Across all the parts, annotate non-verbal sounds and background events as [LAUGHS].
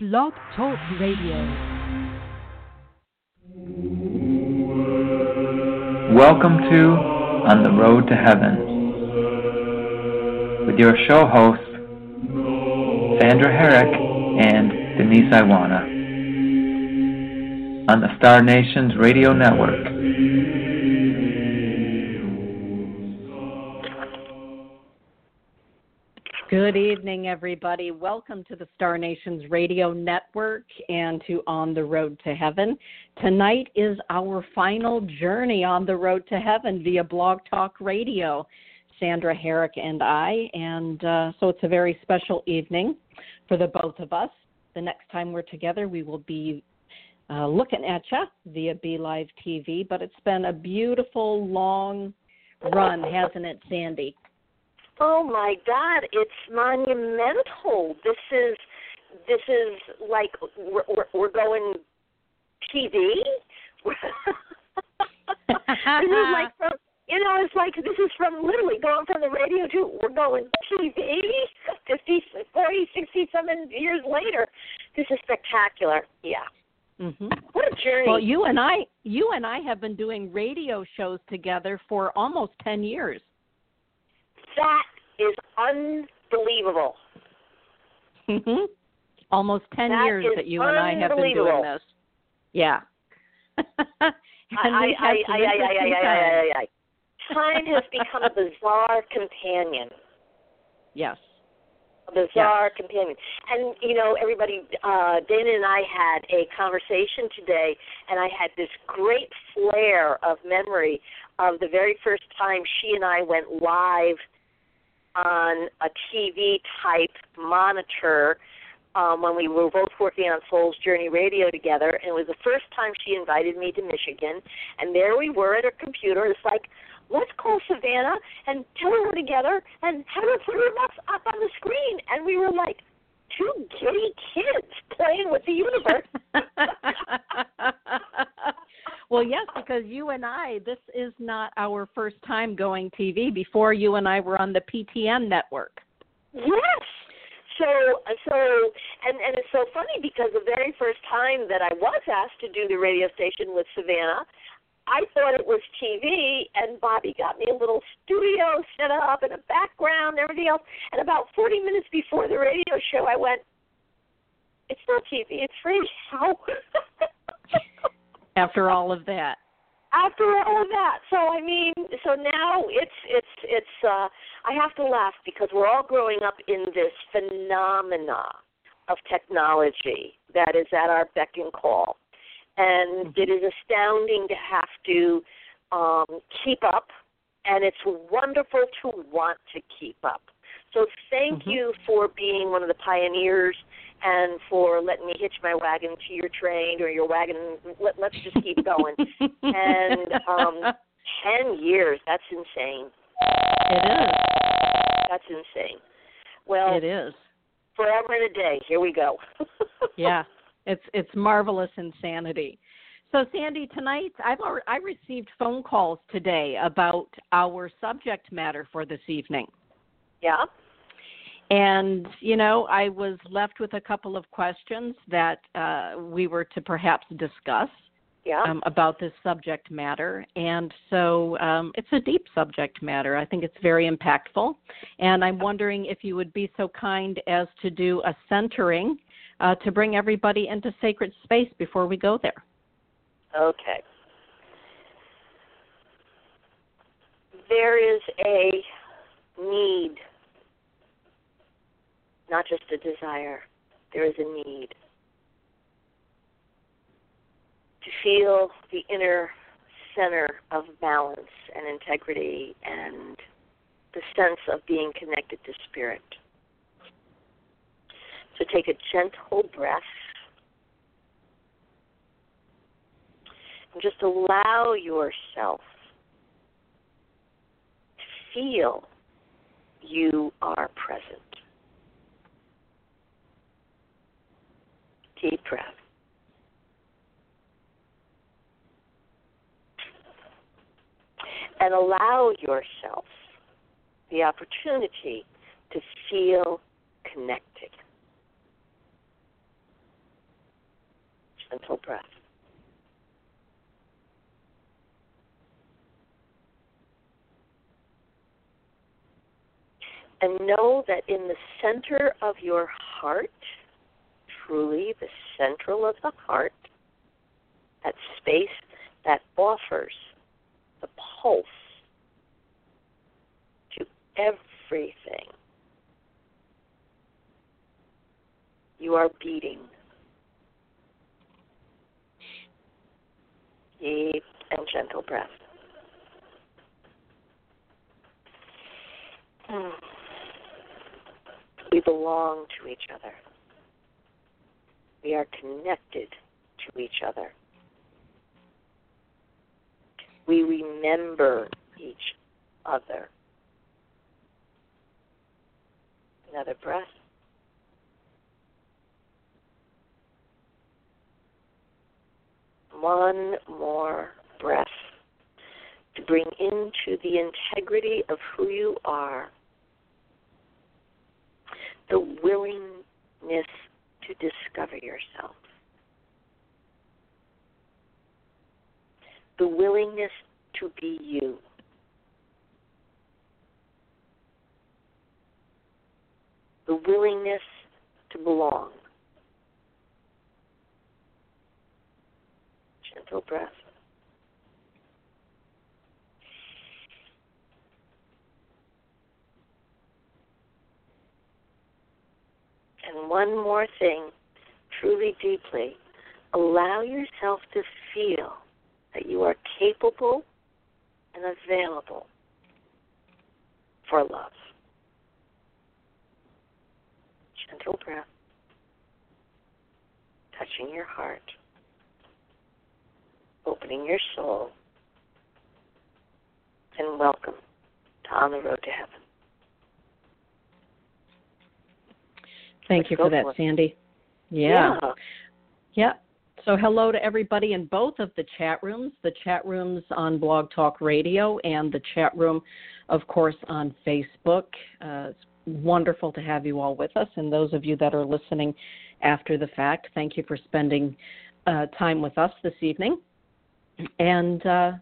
Blog Talk Radio. Welcome to On the Road to Heaven with your show hosts, Sandra Harrick and Denise Iwaniw on the Star Nations Radio Network. Good evening, everybody. Welcome to the Star Nations Radio Network and to On the Road to Heaven. Tonight is our final journey on the road to heaven via Blog Talk Radio. Sandra Harrick and I, and uh, so it's a very special evening for the both of us. The next time we're together, we will be uh, looking at you via Be Live TV, but it's been a beautiful, long run, hasn't it, Sandy? Oh my God, it's monumental. This is this is like we're we're, we're going TV. [LAUGHS] this is like from you know it's like this is from literally going from the radio to we're going TV. Fifty, forty, sixty, seven years later, this is spectacular. Yeah. Mm-hmm. What a journey! Well, you and I, you and I have been doing radio shows together for almost ten years. That is unbelievable. Mm-hmm. Almost ten That years that you and I have been doing this. Yeah. [LAUGHS] I, I, I, I, I, I, I, times. I, I, I. Time has become a bizarre companion. Yes. A bizarre companion. And, you know, everybody, uh, Dana and I had a conversation today, and I had this great flare of memory of the very first time she and I went live on a TV type monitor um, when we were both working on Soul's Journey Radio together. And it was the first time she invited me to Michigan. And there we were at her computer. It's like, let's call Savannah and tell her we're together and have her put her up, up on the screen. And we were like two giddy kids playing with the universe. [LAUGHS] well, yes, because you and I, this is not our first time going TV. Before you and I were on the PTN network. Yes. So so and and it's so funny because the very first time that I was asked to do the radio station with Savannah, I thought it was TV, and Bobby got me a little studio set up and a background and everything else. And about 40 minutes before the radio show, I went, "It's not TV, it's radio." [LAUGHS] After all of that. after all of that. So I mean, so now it's it's it's uh I have to laugh because we're all growing up in this phenomena of technology that is at our beck and call. And it is astounding to have to um keep up and it's wonderful to want to keep up. So thank Mhm. you for being one of the pioneers and for letting me hitch my wagon to your train or your wagon. Let, let's just keep going. and um, [LAUGHS] ten years, that's insane. It is. That's insane. Well. It is. forever and a day. Here we go. [LAUGHS] yeah, it's it's marvelous insanity. So Sandy, tonight I've alre I received phone calls today about our subject matter for this evening. yeah. And, you know, I was left with a couple of questions that uh, we were to perhaps discuss Yeah. um, about this subject matter. And so um, it's a deep subject matter. I think it's very impactful. And I'm wondering if you would be so kind as to do a centering uh, to bring everybody into sacred space before we go there. Okay. There is a need, not just a desire. There is a need to feel the inner center of balance and integrity and the sense of being connected to spirit. So take a gentle breath and just allow yourself to feel you are present. Deep breath. And allow yourself the opportunity to feel connected. gentle breath. And know that in the center of your heart, truly the central of the heart, that space that offers the pulse to everything. You are beating. Deep and gentle breath. Hmm. We belong to each other. We are connected to each other. We remember each other. Another breath. One more breath to bring into the integrity of who you are the willingness to discover yourself. The willingness to be you. The willingness to belong. Gentle breath. And one more thing, truly deeply, allow yourself to feel that you are capable and available for love. Gentle breath, touching your heart, opening your soul, and welcome to On the Road to Heaven. Thank you for that, Sandy. Yeah. yeah. Yeah. So, hello to everybody in both of the chat rooms the chat rooms on Blog Talk Radio and the chat room, of course, on Facebook. Uh, it's wonderful to have you all with us. And those of you that are listening after the fact, thank you for spending uh, time with us this evening. And, uh,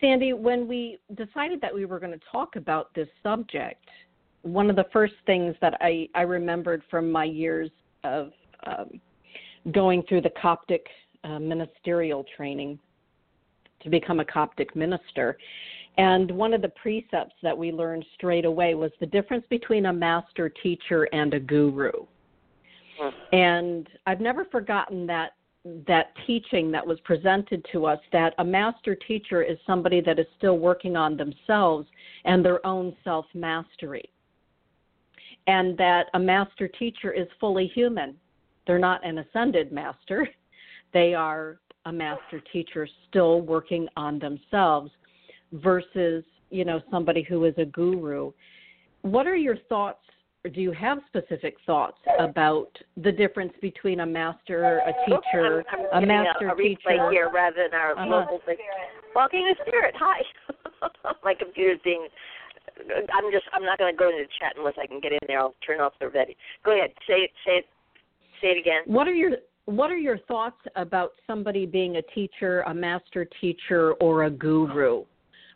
Sandy, when we decided that we were going to talk about this subject, one of the first things that I, I remembered from my years of um, going through the Coptic uh, ministerial training to become a Coptic minister. And one of the precepts that we learned straight away was the difference between a master teacher and a guru. Hmm. And I've never forgotten that that teaching that was presented to us that a master teacher is somebody that is still working on themselves and their own self mastery and that a master teacher is fully human. They're not an ascended master, [LAUGHS] they are a master teacher still working on themselves versus, you know, somebody who is a guru. What are your thoughts or do you have specific thoughts about the difference between a master, a teacher, I'm, I'm a master a, a teacher? here rather than our uh-huh. local thing. Walking the spirit. Hi. [LAUGHS] My computer's being I'm just I'm not going to go into the chat unless I can get in there. I'll turn off the ready. Go ahead. Say it. Say it. Say it again. What are your What are your thoughts about somebody being a teacher, a master teacher, or a guru?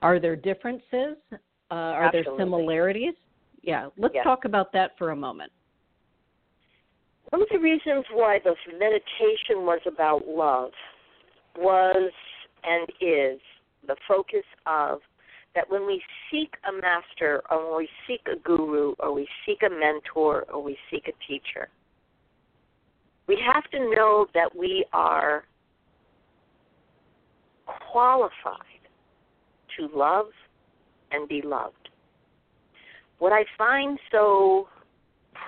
Are there differences? Uh, are Absolutely. there similarities? Yeah. Let's talk about that for a moment. One of the reasons why the meditation was about love was and is the focus of that when we seek a master or when we seek a guru or we seek a mentor or we seek a teacher, we have to know that we are qualified to love and be loved. What I find so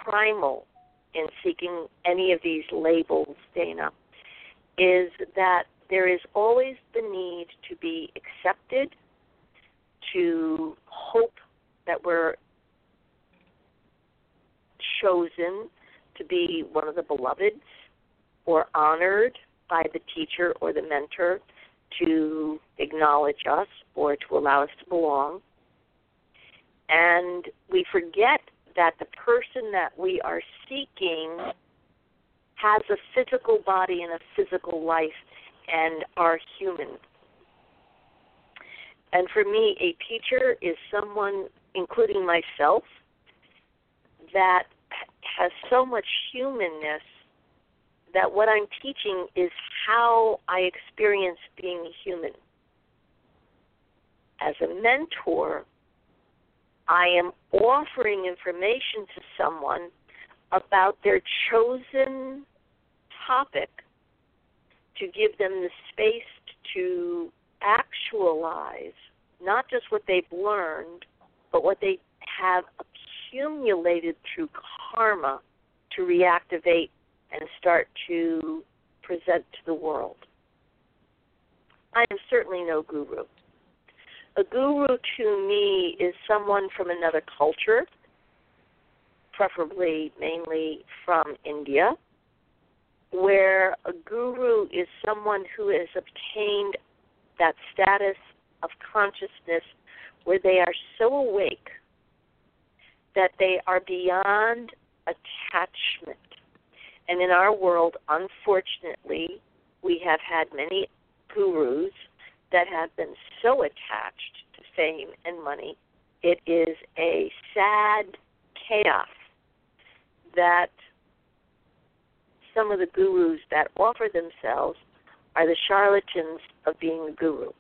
primal in seeking any of these labels, Dana, is that there is always the need to be accepted to hope that we're chosen to be one of the beloveds or honored by the teacher or the mentor to acknowledge us or to allow us to belong. And we forget that the person that we are seeking has a physical body and a physical life and are human. And for me, a teacher is someone, including myself, that has so much humanness that what I'm teaching is how I experience being human. As a mentor, I am offering information to someone about their chosen topic to give them the space to actualize not just what they've learned, but what they have accumulated through karma to reactivate and start to present to the world. I am certainly no guru. A guru to me is someone from another culture, preferably mainly from India, where a guru is someone who has obtained that status of consciousness where they are so awake that they are beyond attachment. And in our world, unfortunately, we have had many gurus that have been so attached to fame and money. It is a sad chaos that some of the gurus that offer themselves are the charlatans of being a guru.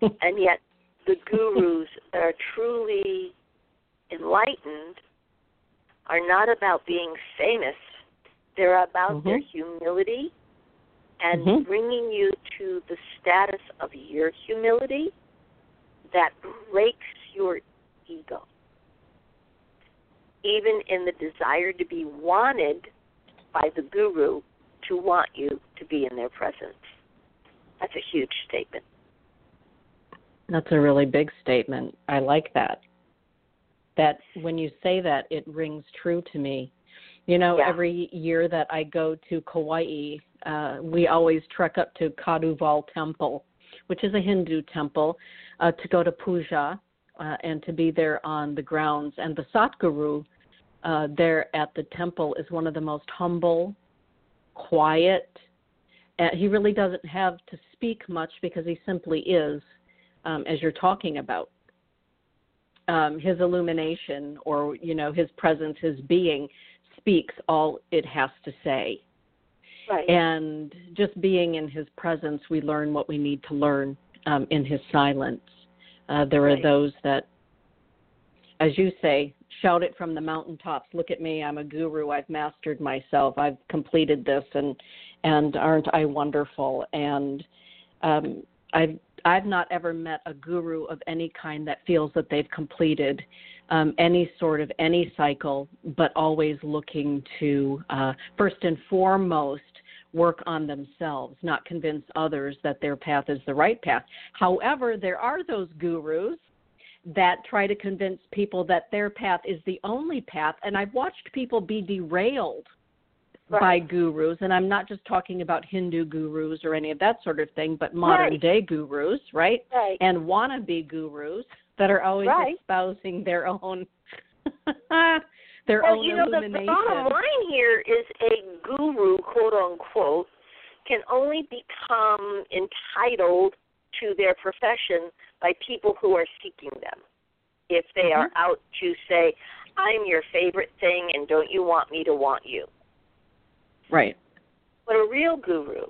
[LAUGHS] and yet, the gurus that are truly enlightened are not about being famous. They're about mm-hmm. their humility and mm-hmm. bringing you to the status of your humility that breaks your ego. Even in the desire to be wanted by the guru to want you to be in their presence. That's a huge statement. That's a really big statement. I like that. That when you say that, it rings true to me. You know, yeah. every year that I go to Kauai, uh, we always trek up to Kadavul Temple, which is a Hindu temple, uh, to go to puja uh, and to be there on the grounds. And the Satguru uh, there at the temple is one of the most humble, quiet. Uh, he really doesn't have to speak much because he simply is um, as you're talking about. Um, his illumination or you know his presence, his being speaks all it has to say. Right. And just being in his presence, we learn what we need to learn um, in his silence. Uh, there right. are those that, as you say, shout it from the mountaintops. Look at me, I'm a guru. I've mastered myself. I've completed this, and and aren't I wonderful? And um, I've I've not ever met a guru of any kind that feels that they've completed um, any sort of any cycle, but always looking to uh, first and foremost work on themselves, not convince others that their path is the right path. However, there are those gurus that try to convince people that their path is the only path, and I've watched people be derailed right. by gurus, and I'm not just talking about Hindu gurus or any of that sort of thing, but modern right. day gurus, right? Right. And wannabe gurus that are always espousing their own [LAUGHS] their well, own you know, illumination. The, the bottom line here is a guru, quote unquote, can only become entitled to their profession by people who are seeking them. If they mm-hmm. are out to say, I'm your favorite thing and don't you want me to want you? Right. But a real guru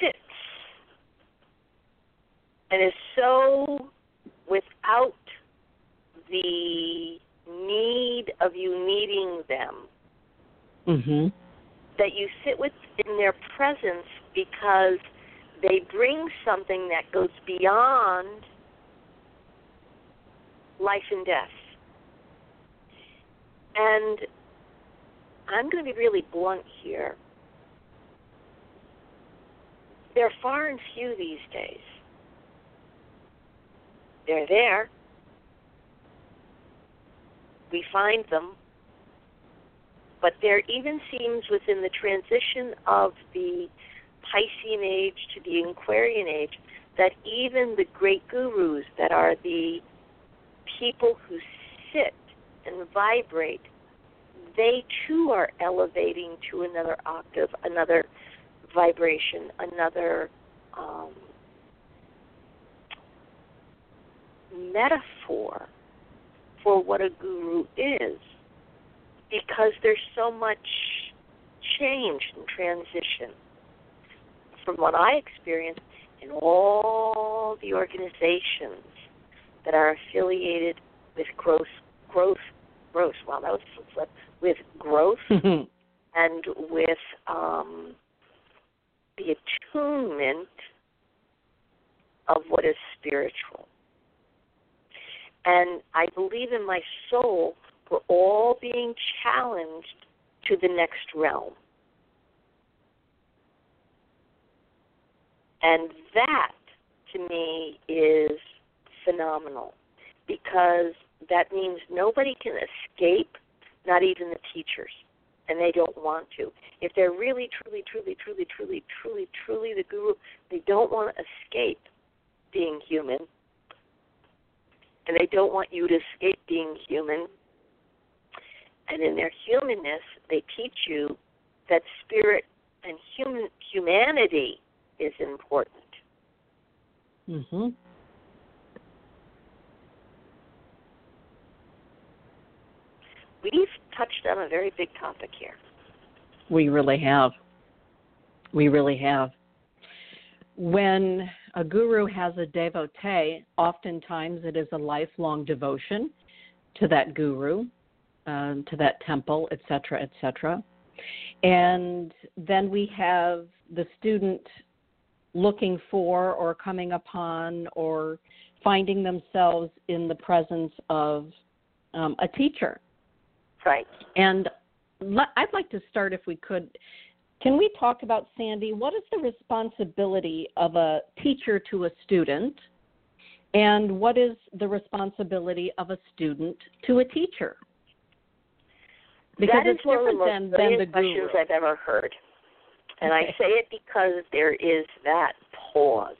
sits and is so without the need of you needing them mm-hmm. that you sit with in their presence because they bring something that goes beyond life and death. And I'm going to be really blunt here. They're far and few these days. They're there. We find them. But there even seems within the transition of the Piscean age to the Aquarian age that even the great gurus that are the people who sit and vibrate they too are elevating to another octave, another vibration, another um, metaphor for what a guru is. Because there's so much change and transition from what I experienced in all the organizations that are affiliated with growth growth growth wow that was a flip. With growth [LAUGHS] and with um, the attunement of what is spiritual. And I believe in my soul we're all being challenged to the next realm. And that to me is phenomenal because that means nobody can escape, not even the teachers. And they don't want to. If they're really, truly, truly, truly, truly, truly, truly the guru, they don't want to escape being human and they don't want you to escape being human. And in their humanness, they teach you that spirit and human humanity is important. Mhm. We've touched on a very big topic here. We really have. We really have. When a guru has a devotee, oftentimes it is a lifelong devotion to that guru, um, to that temple, etc., etc. And then we have the student looking for or coming upon or finding themselves in the presence of um, a teacher. Right. And I'd like to start, if we could, can we talk about, Sandy, what is the responsibility of a teacher to a student? And what is the responsibility of a student to a teacher? Because that is it's one of the different most than, than the questions guru. I've ever heard. And I say it because there is that pause.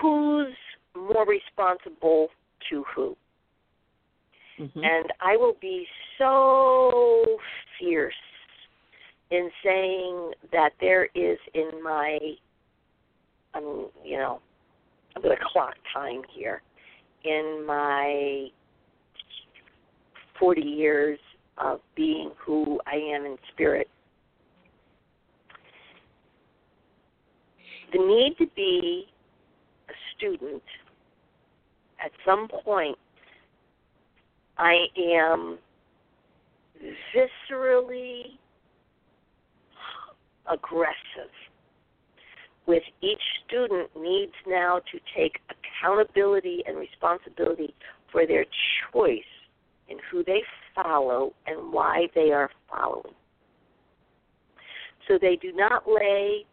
Who's more responsible to who? Mhm. And I will be so fierce in saying that there is in my, um, you know, I'm going to clock time here. In my 40 years of being who I am in spirit, the need to be a student at some point I am viscerally aggressive with each student needs now to take accountability and responsibility for their choice in who they follow and why they are following. So they do not lay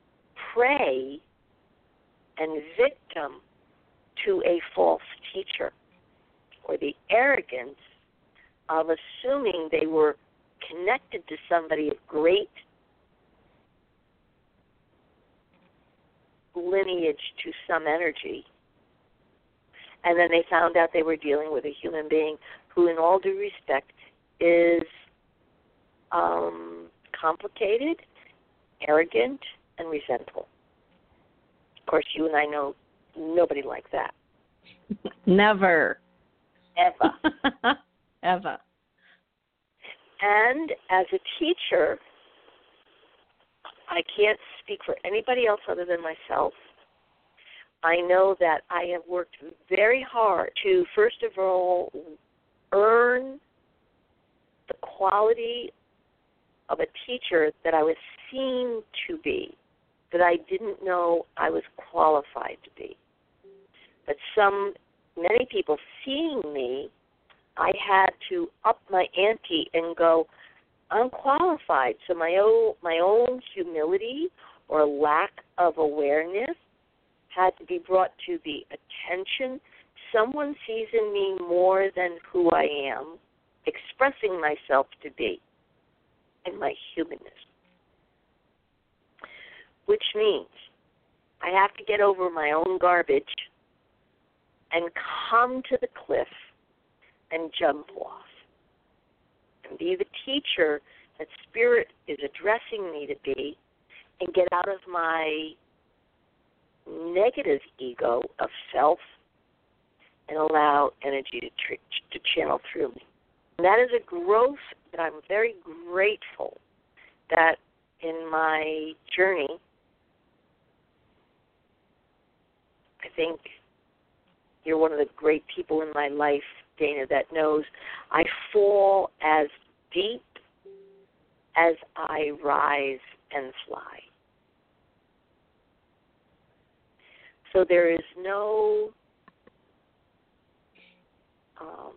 prey and victim to a false teacher or the arrogance of assuming they were connected to somebody of great lineage to some energy. And then they found out they were dealing with a human being who, in all due respect, is um, complicated, arrogant, and resentful. Of course, you and I know nobody like that. Never. Ever. [LAUGHS] Ever. And as a teacher, I can't speak for anybody else other than myself. I know that I have worked very hard to, first of all, earn the quality of a teacher that I was seen to be, that I didn't know I was qualified to be. But some, many people seeing me, I had to up my ante and go, I'm qualified. So my own my own humility or lack of awareness had to be brought to the attention. Someone sees in me more than who I am, expressing myself to be, and my humanness. Which means I have to get over my own garbage and come to the cliff and jump off. and be the teacher that Spirit is addressing me to be and get out of my negative ego of self and allow energy to, tr- to channel through me. And that is a growth that I'm very grateful that in my journey, I think you're one of the great people in my life, Dana, that knows I fall as deep as I rise and fly. So there is no um,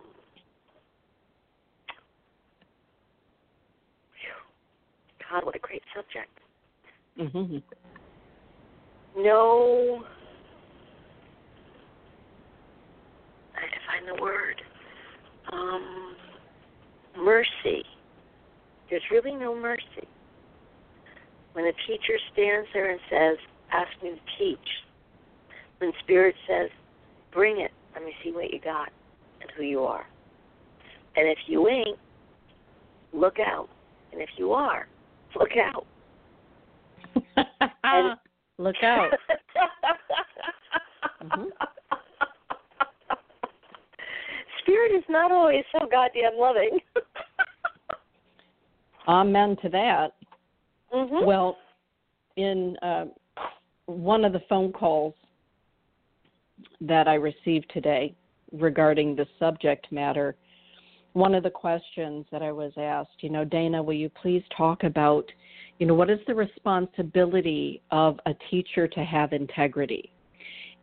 God, what a great subject. Mm-hmm. No, I have to find the word. Um, mercy. There's really no mercy. When a teacher stands there and says, Ask me to teach, when Spirit says, Bring it, let me see what you got who you are. And if you ain't, look out. And if you are, look out. [LAUGHS] and, look out. [LAUGHS] mm-hmm. Spirit is not always so goddamn loving. [LAUGHS] Amen to that. Mm-hmm. Well, in uh, one of the phone calls that I received today regarding the subject matter, one of the questions that I was asked, you know, Dana, will you please talk about, you know, what is the responsibility of a teacher to have integrity?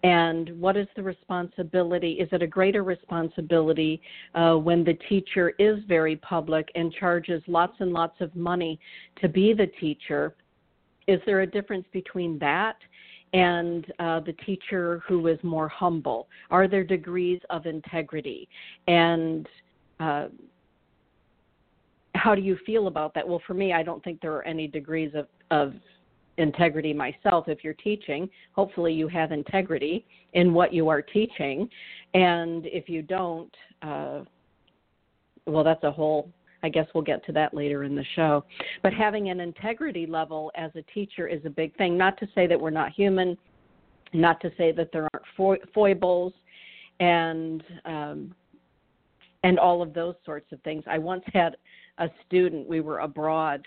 And what is the responsibility? Is it a greater responsibility uh, when the teacher is very public and charges lots and lots of money to be the teacher? Is there a difference between that and uh, the teacher who is more humble? Are there degrees of integrity? And uh, how do you feel about that? Well, for me, I don't think there are any degrees of, of integrity myself. If you're teaching, hopefully you have integrity in what you are teaching. And if you don't, uh, well, that's a whole I guess we'll get to that later in the show. But having an integrity level as a teacher is a big thing. Not to say that we're not human, not to say that there aren't foibles, and um, and all of those sorts of things. I once had a student. We were abroad,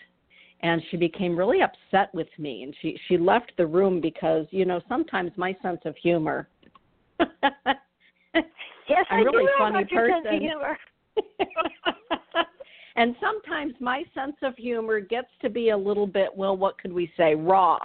and she became really upset with me, and she she left the room because you know sometimes my sense of humor. [LAUGHS] yes, I'm I really do funny person. Sense of humor. [LAUGHS] [LAUGHS] and sometimes my sense of humor gets to be a little bit, well, what could we say, raw,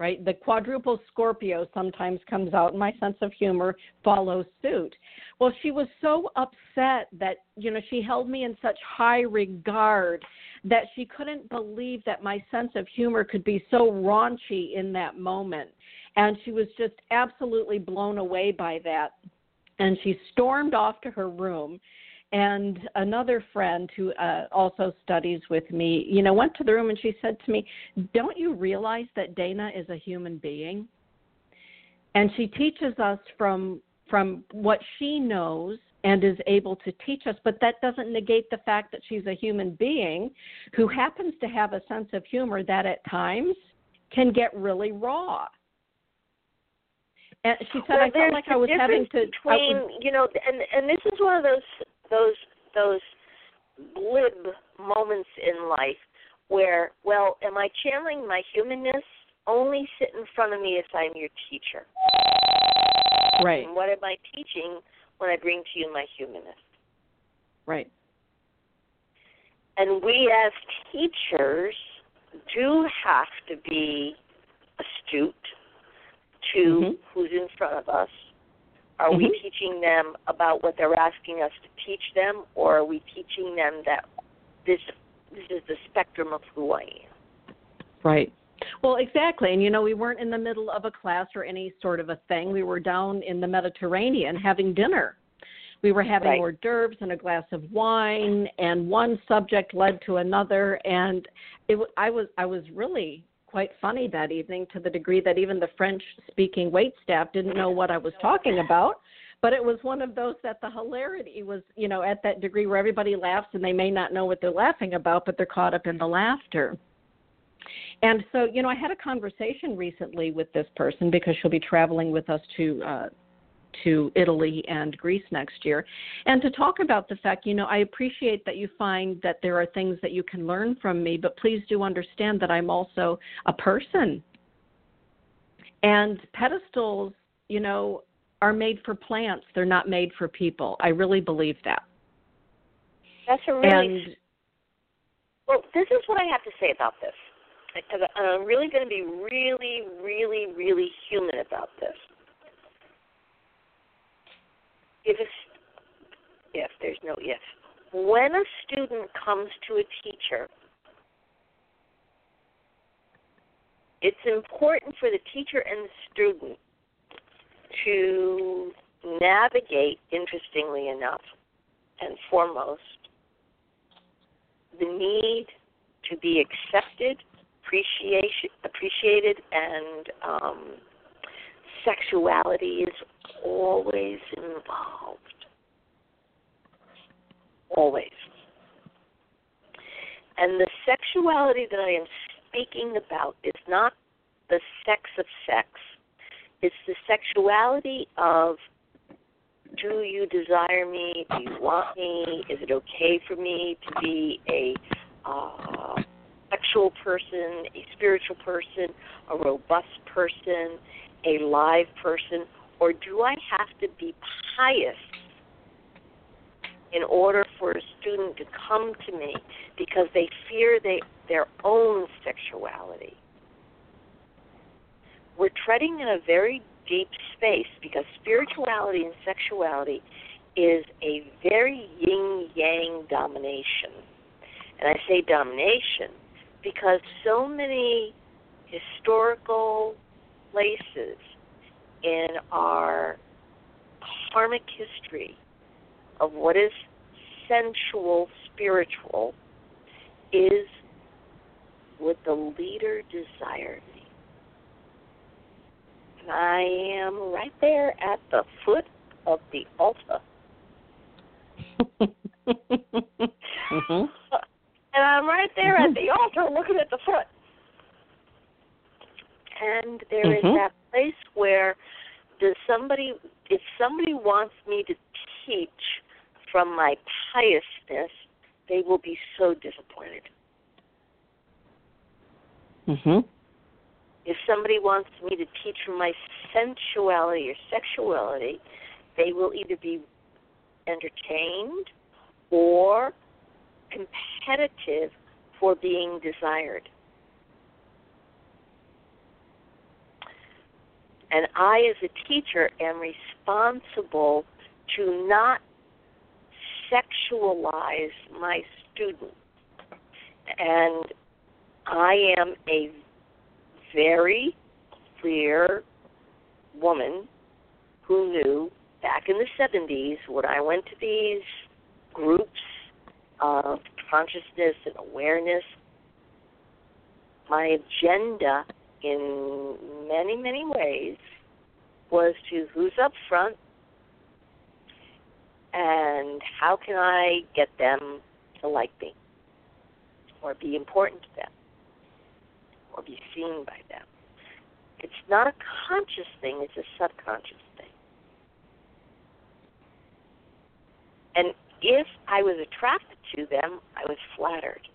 right? The quadruple Scorpio sometimes comes out, and my sense of humor follows suit. Well, she was so upset that, you know, she held me in such high regard that she couldn't believe that my sense of humor could be so raunchy in that moment. And she was just absolutely blown away by that. And she stormed off to her room and another friend who uh, also studies with me, you know, went to the room and she said to me, "Don't you realize that Dana is a human being?" And she teaches us from from what she knows and is able to teach us, but that doesn't negate the fact that she's a human being who happens to have a sense of humor that at times can get really raw. And she said, well, I felt like I was having to. Between, was, you know, and and this is one of those those those glib moments in life where, well, am I channeling my humanness? Only sit in front of me if I'm your teacher. Right. And what am I teaching when I bring to you my humanness? Right. And we as teachers do have to be astute to mm-hmm. who's in front of us are mm-hmm. we teaching them about what they're asking us to teach them, or are we teaching them that this this is the spectrum of who I am? Right. Well, exactly. And you know, we weren't in the middle of a class or any sort of a thing. We were down in the Mediterranean having dinner. We were having right. hors d'oeuvres and a glass of wine, and one subject led to another. And it, I was I was really quite funny that evening to the degree that even the French speaking wait staff didn't know what I was talking about. but it was one of those that the hilarity was, you know, at that degree where everybody laughs and they may not know what they're laughing about, but they're caught up in the laughter. And so, you know, I had a conversation recently with this person because she'll be traveling with us to uh, to Italy and Greece next year, and to talk about the fact, you know, I appreciate that you find that there are things that you can learn from me, but please do understand that I'm also a person. And pedestals, you know, are made for plants, they're not made for people. I really believe that. That's a really And well. This is what I have to say about this. Because I'm really going to be really, really, really human about this. If a, if there's no if, when a student comes to a teacher, it's important for the teacher and the student to navigate, interestingly enough, and foremost, the need to be accepted, appreciated, and um, sexuality is always involved. Always. And the sexuality that I am speaking about is not the sex of sex. It's the sexuality of do you desire me? Do you want me? Is it okay for me to be a uh, sexual person, a spiritual person, a robust person, a live person, or do I have to be pious in order for a student to come to me because they fear they, their own sexuality? We're treading in a very deep space because spirituality and sexuality is a very yin yang domination. And I say domination because so many historical places in our karmic history of what is sensual spiritual is what the leader desired me. And I am right there at the foot of the altar. [LAUGHS] mhm. [LAUGHS] And I'm right there at the altar looking at the foot. And there is Mhm. that place where does somebody if somebody wants me to teach from my piousness, they will be so disappointed. Mhm. If somebody wants me to teach from my sensuality or sexuality, they will either be entertained or competitive for being desired. And I, as a teacher, am responsible to not sexualize my students. And I am a very clear woman who knew back in the 70s when I went to these groups of consciousness and awareness, my agenda in many, many ways was to who's up front and how can I get them to like me or be important to them or be seen by them. It's not a conscious thing, it's a subconscious thing. And if I was attracted to them, I was flattered.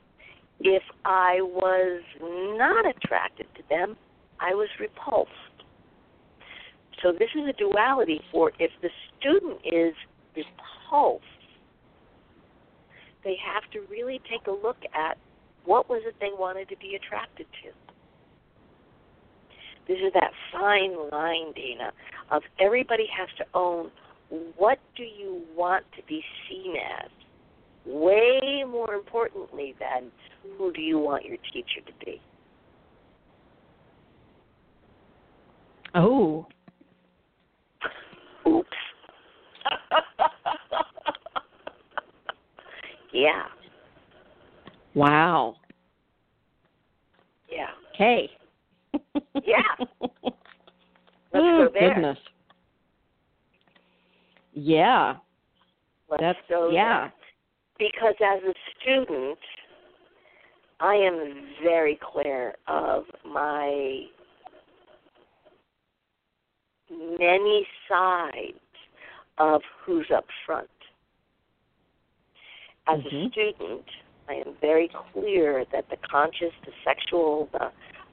If I was not attracted to them, I was repulsed. So this is a duality for if the student is repulsed, they have to really take a look at what was it they wanted to be attracted to. This is that fine line, Dana, of everybody has to own what do you want to be seen as? Way more importantly than who do you want your teacher to be? Oh. Oops. [LAUGHS] yeah, Wow. yeah. Okay. Yeah. [LAUGHS] Let's oh, go there. goodness. Yeah. Let's That's go yeah. there. Because as a student, I am very clear of my many sides of who's up front. As Mhm. a student, I am very clear that the conscious, the sexual, the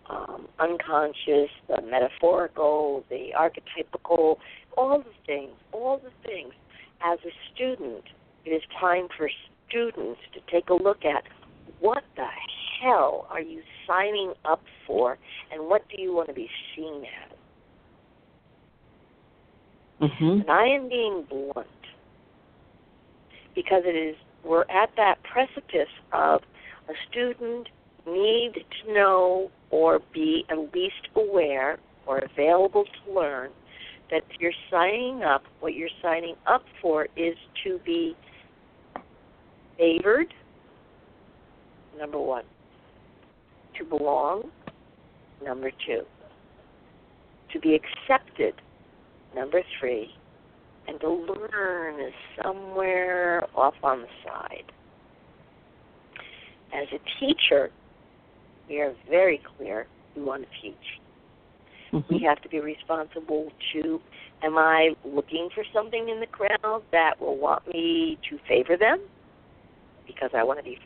um, unconscious, the metaphorical, the archetypical, all the things, all the things. As a student, it is time for students to take a look at what the hell are you signing up for and what do you want to be seen as? Mhm. And I am being blunt because it is we're at that precipice of a student need to know or be at least aware or available to learn that if you're signing up, what you're signing up for is to be favored, number one, to belong, number two, to be accepted, number three, and to learn is somewhere off on the side. As a teacher, we are very clear we want to teach. Mhm. We have to be responsible to am I looking for something in the crowd that will want me to favor them because I want to be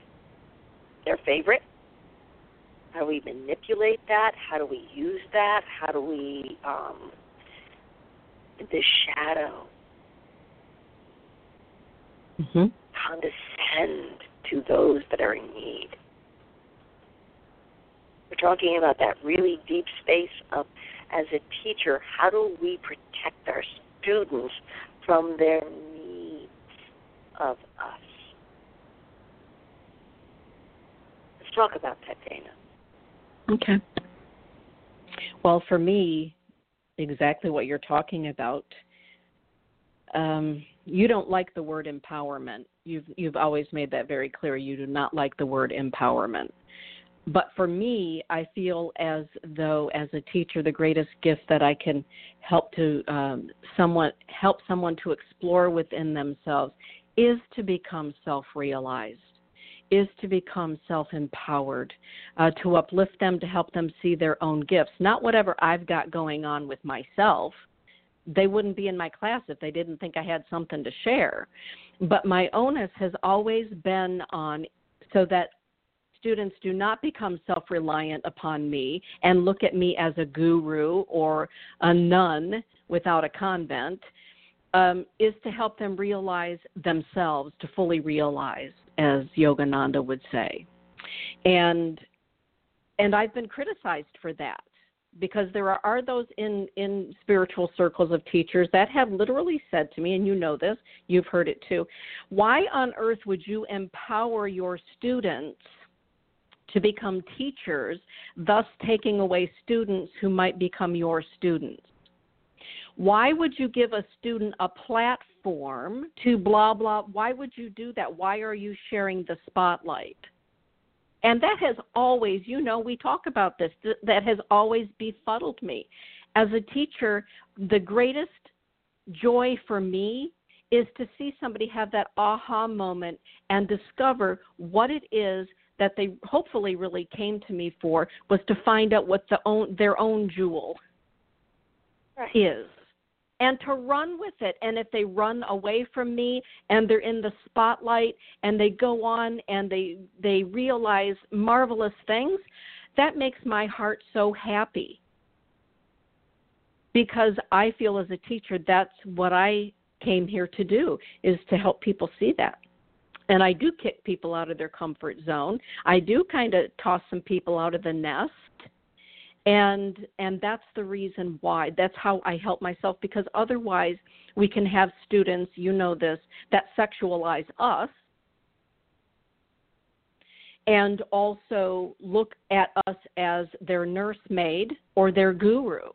their favorite? How do we manipulate that? How do we use that? How do we um, the shadow Mhm. condescend to those that are in need. We're talking about that really deep space of, as a teacher, how do we protect our students from their needs of us? Let's talk about that, Dana. Okay. Well, for me, exactly what you're talking about. Um, you don't like the word empowerment. You've you've always made that very clear. You do not like the word empowerment. But for me, I feel as though, as a teacher, the greatest gift that I can help to um, someone help someone to explore within themselves is to become self-realized is to become self empowered, uh, to uplift them, to help them see their own gifts, not whatever I've got going on with myself. They wouldn't be in my class if they didn't think I had something to share. But my onus has always been on so that students do not become self reliant upon me and look at me as a guru or a nun without a convent. Um, is to help them realize themselves, to fully realize, as Yogananda would say. And and I've been criticized for that because there are, are those in in spiritual circles of teachers that have literally said to me and you know this you've heard it too why on earth would you empower your students to become teachers thus taking away students who might become your students why would you give a student a platform to blah blah? Why would you do that? Why are you sharing the spotlight? And that has always you know we talk about this th- that has always befuddled me. As a teacher the greatest joy for me is to see somebody have that aha moment and discover what it is that they hopefully really came to me for was to find out what the own their own jewel Right. is and to run with it. And if they run away from me and they're in the spotlight and they go on and they they realize marvelous things that makes my heart so happy. Because i feel as a teacher that's what i came here to do is to help people see that. And i do kick people out of their comfort zone. I do kind of toss some people out of the nest and and that's the reason why that's how i help myself because otherwise we can have students you know this that sexualize us and also look at us as their nursemaid or their guru.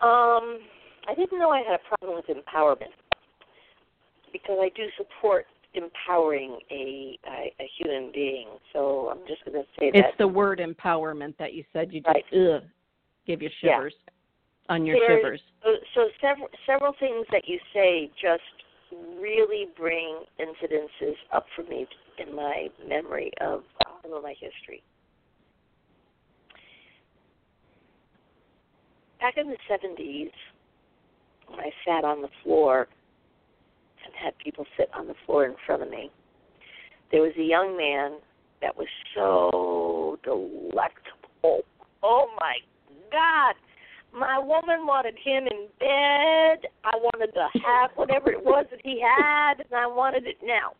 Um, I didn't know I had a problem with empowerment because I do support empowering a a, a human being. So I'm just going to say it's that the word empowerment that you said you just Right. ugh, give you Yeah. shivers on your There- shivers. So, so several several things that you say just really bring incidences up for me in my memory of some of my history. Back in the seventies, when I sat on the floor and had people sit on the floor in front of me, there was a young man that was so delectable. Oh my God! My woman wanted him in bed. I wanted to have whatever it was that he had, and I wanted it now.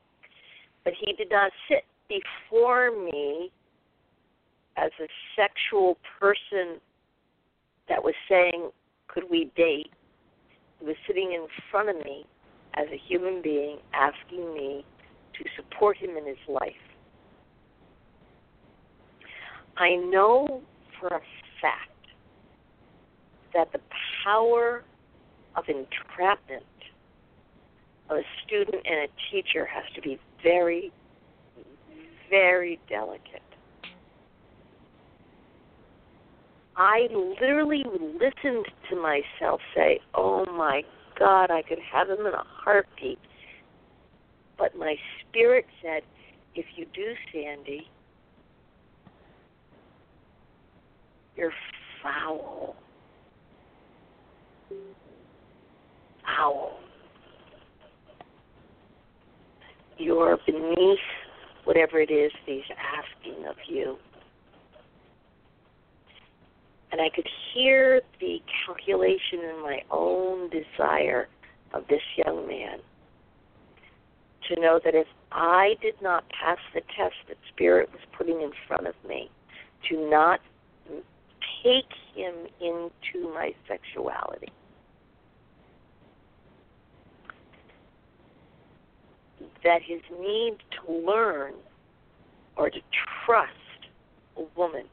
But he did not sit before me as a sexual person that was saying, Could we date? He was sitting in front of me as a human being, asking me to support him in his life. I know for a fact that the power of entrapment of a student and a teacher has to be very, very delicate. I literally listened to myself say, Oh my God, I could have him in a heartbeat. But my spirit said, If you do, Sandy, you're foul. Foul. You're beneath whatever it is that he's asking of you. And I could hear the calculation in my own desire of this young man to know that if I did not pass the test that Spirit was putting in front of me, to not take him into my sexuality. That his need to learn or to trust a woman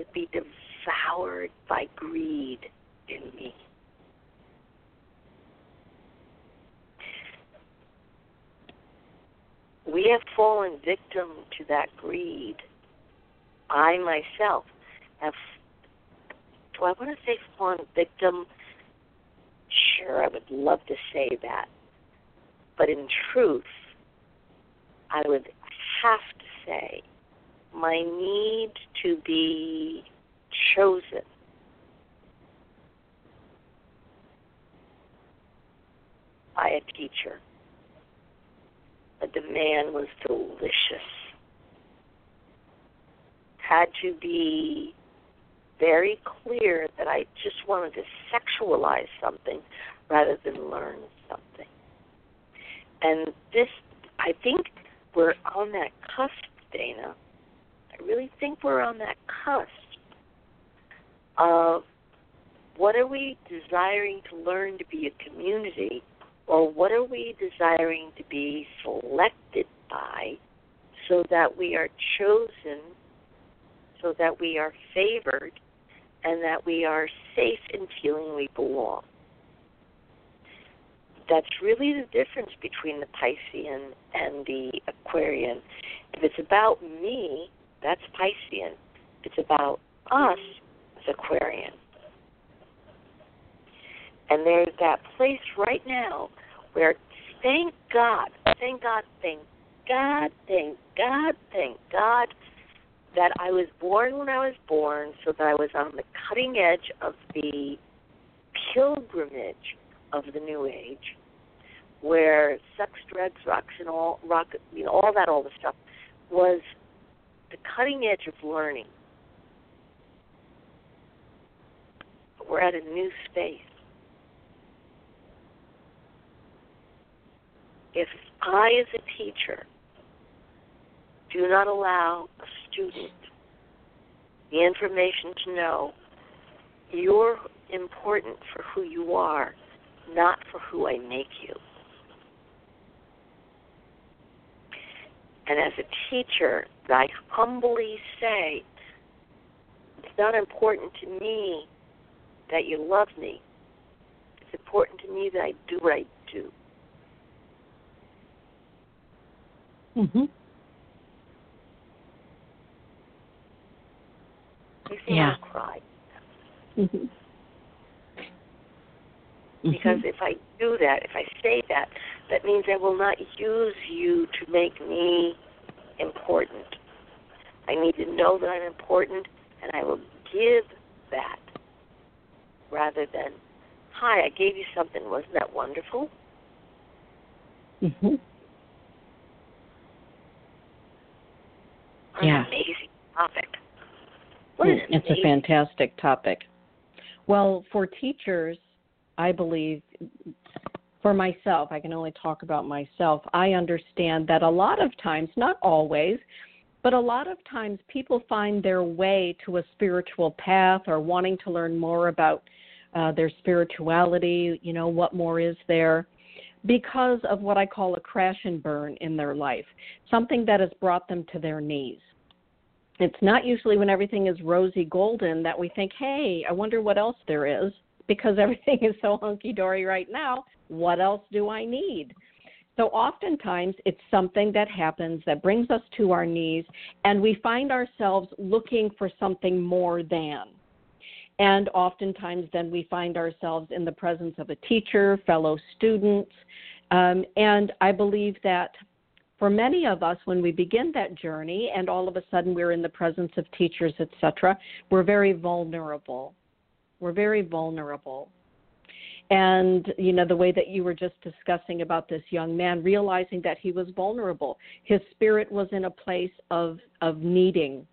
would be devoured by greed in me. We have fallen victim to that greed. I myself have, do I want to say fallen victim? Sure, I would love to say that. But in truth, I would have to say my need to be chosen by a teacher. The man was delicious. Had to be very clear that I just wanted to sexualize something rather than learn something. And this, I think we're on that cusp, Dana. I really think we're on that cusp of what are we desiring to learn to be a community, or what are we desiring to be selected by so that we are chosen, so that we are favored, and that we are safe in feeling we belong. That's really the difference between the Piscean and the Aquarian. If it's about me, that's Piscean. It's about us, it's Aquarian. And there's that place right now where, thank God, thank God, thank God, thank God, thank God that I was born when I was born so that I was on the cutting edge of the pilgrimage of the new age where sex, drugs, rocks and all rock you know, all that all the stuff was the cutting edge of learning. We're at a new space. If I, as a teacher, do not allow a student the information to know you're important for who you are, not for who I make you. And as a teacher, I humbly say, it's not important to me that you love me. It's important to me that I do what I do. Mhm. You see, Yeah. I cry. Mm-hmm. Because Mhm. if I do that, if I say that, that means I will not use you to make me important. I need to know that I'm important, and I will give that rather than, hi, I gave you something. Wasn't that wonderful? Mhm. Yeah. amazing topic. What an Mm, It's a fantastic topic. Well, for teachers, I believe, for myself, I can only talk about myself. I understand that a lot of times, not always, but a lot of times people find their way to a spiritual path or wanting to learn more about uh, their spirituality, you know, what more is there, because of what I call a crash and burn in their life, something that has brought them to their knees it's not usually when everything is rosy golden that we think, hey, I wonder what else there is because [LAUGHS] everything is so hunky dory right now. What else do I need? So oftentimes it's something that happens that brings us to our knees and we find ourselves looking for something more than. And oftentimes then we find ourselves in the presence of a teacher, fellow students. Um, and I believe that for many of us, when we begin that journey and all of a sudden we're in the presence of teachers, etc., we're very vulnerable. We're very vulnerable. And, you know, the way that you were just discussing about this young man, realizing that he was vulnerable, his spirit was in a place of, of needing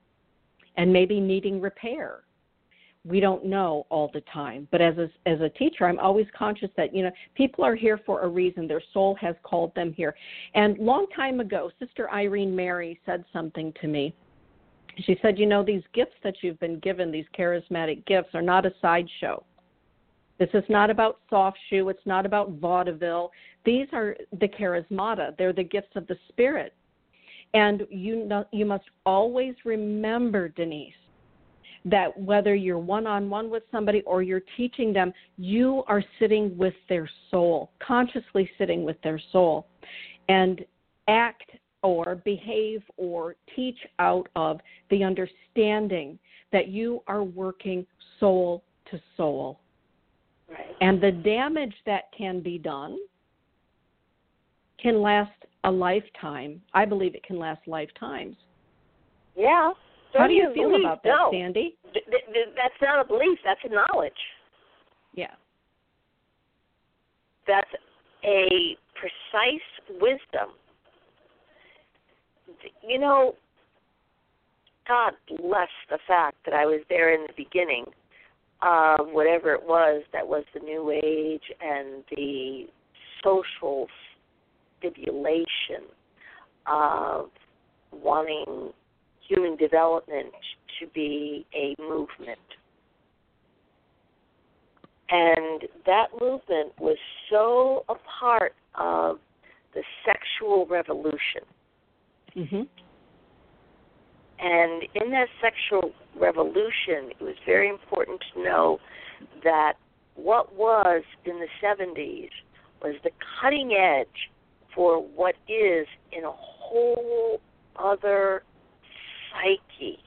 and maybe needing repair. We don't know all the time. But as a, as a teacher i'm always conscious that you know people are here for a reason. Their soul has called them here. And long time ago sister irene mary said something to me. She said you know these gifts that you've been given these charismatic gifts are not a sideshow this is not about soft shoe. It's not about vaudeville. These are the charismata. They're the gifts of the spirit. And you know, you must always remember denise that whether you're one on one with somebody or you're teaching them, you are sitting with their soul, consciously sitting with their soul, and act or behave or teach out of the understanding that you are working soul to soul. Right. And the damage that can be done can last a lifetime. I believe it can last lifetimes. Yeah. How do you feel believe- about that, no. Sandy? Th- th- th- that's not a belief. That's a knowledge. Yeah. That's a precise wisdom. You know, God bless the fact that I was there in the beginning of whatever it was that was the New Age and the social stimulation of wanting human development to be a movement. And that movement was so a part of the sexual revolution. Mhm. And in that sexual revolution, it was very important to know that what was in the 70s was the cutting edge for what is in a whole other psyche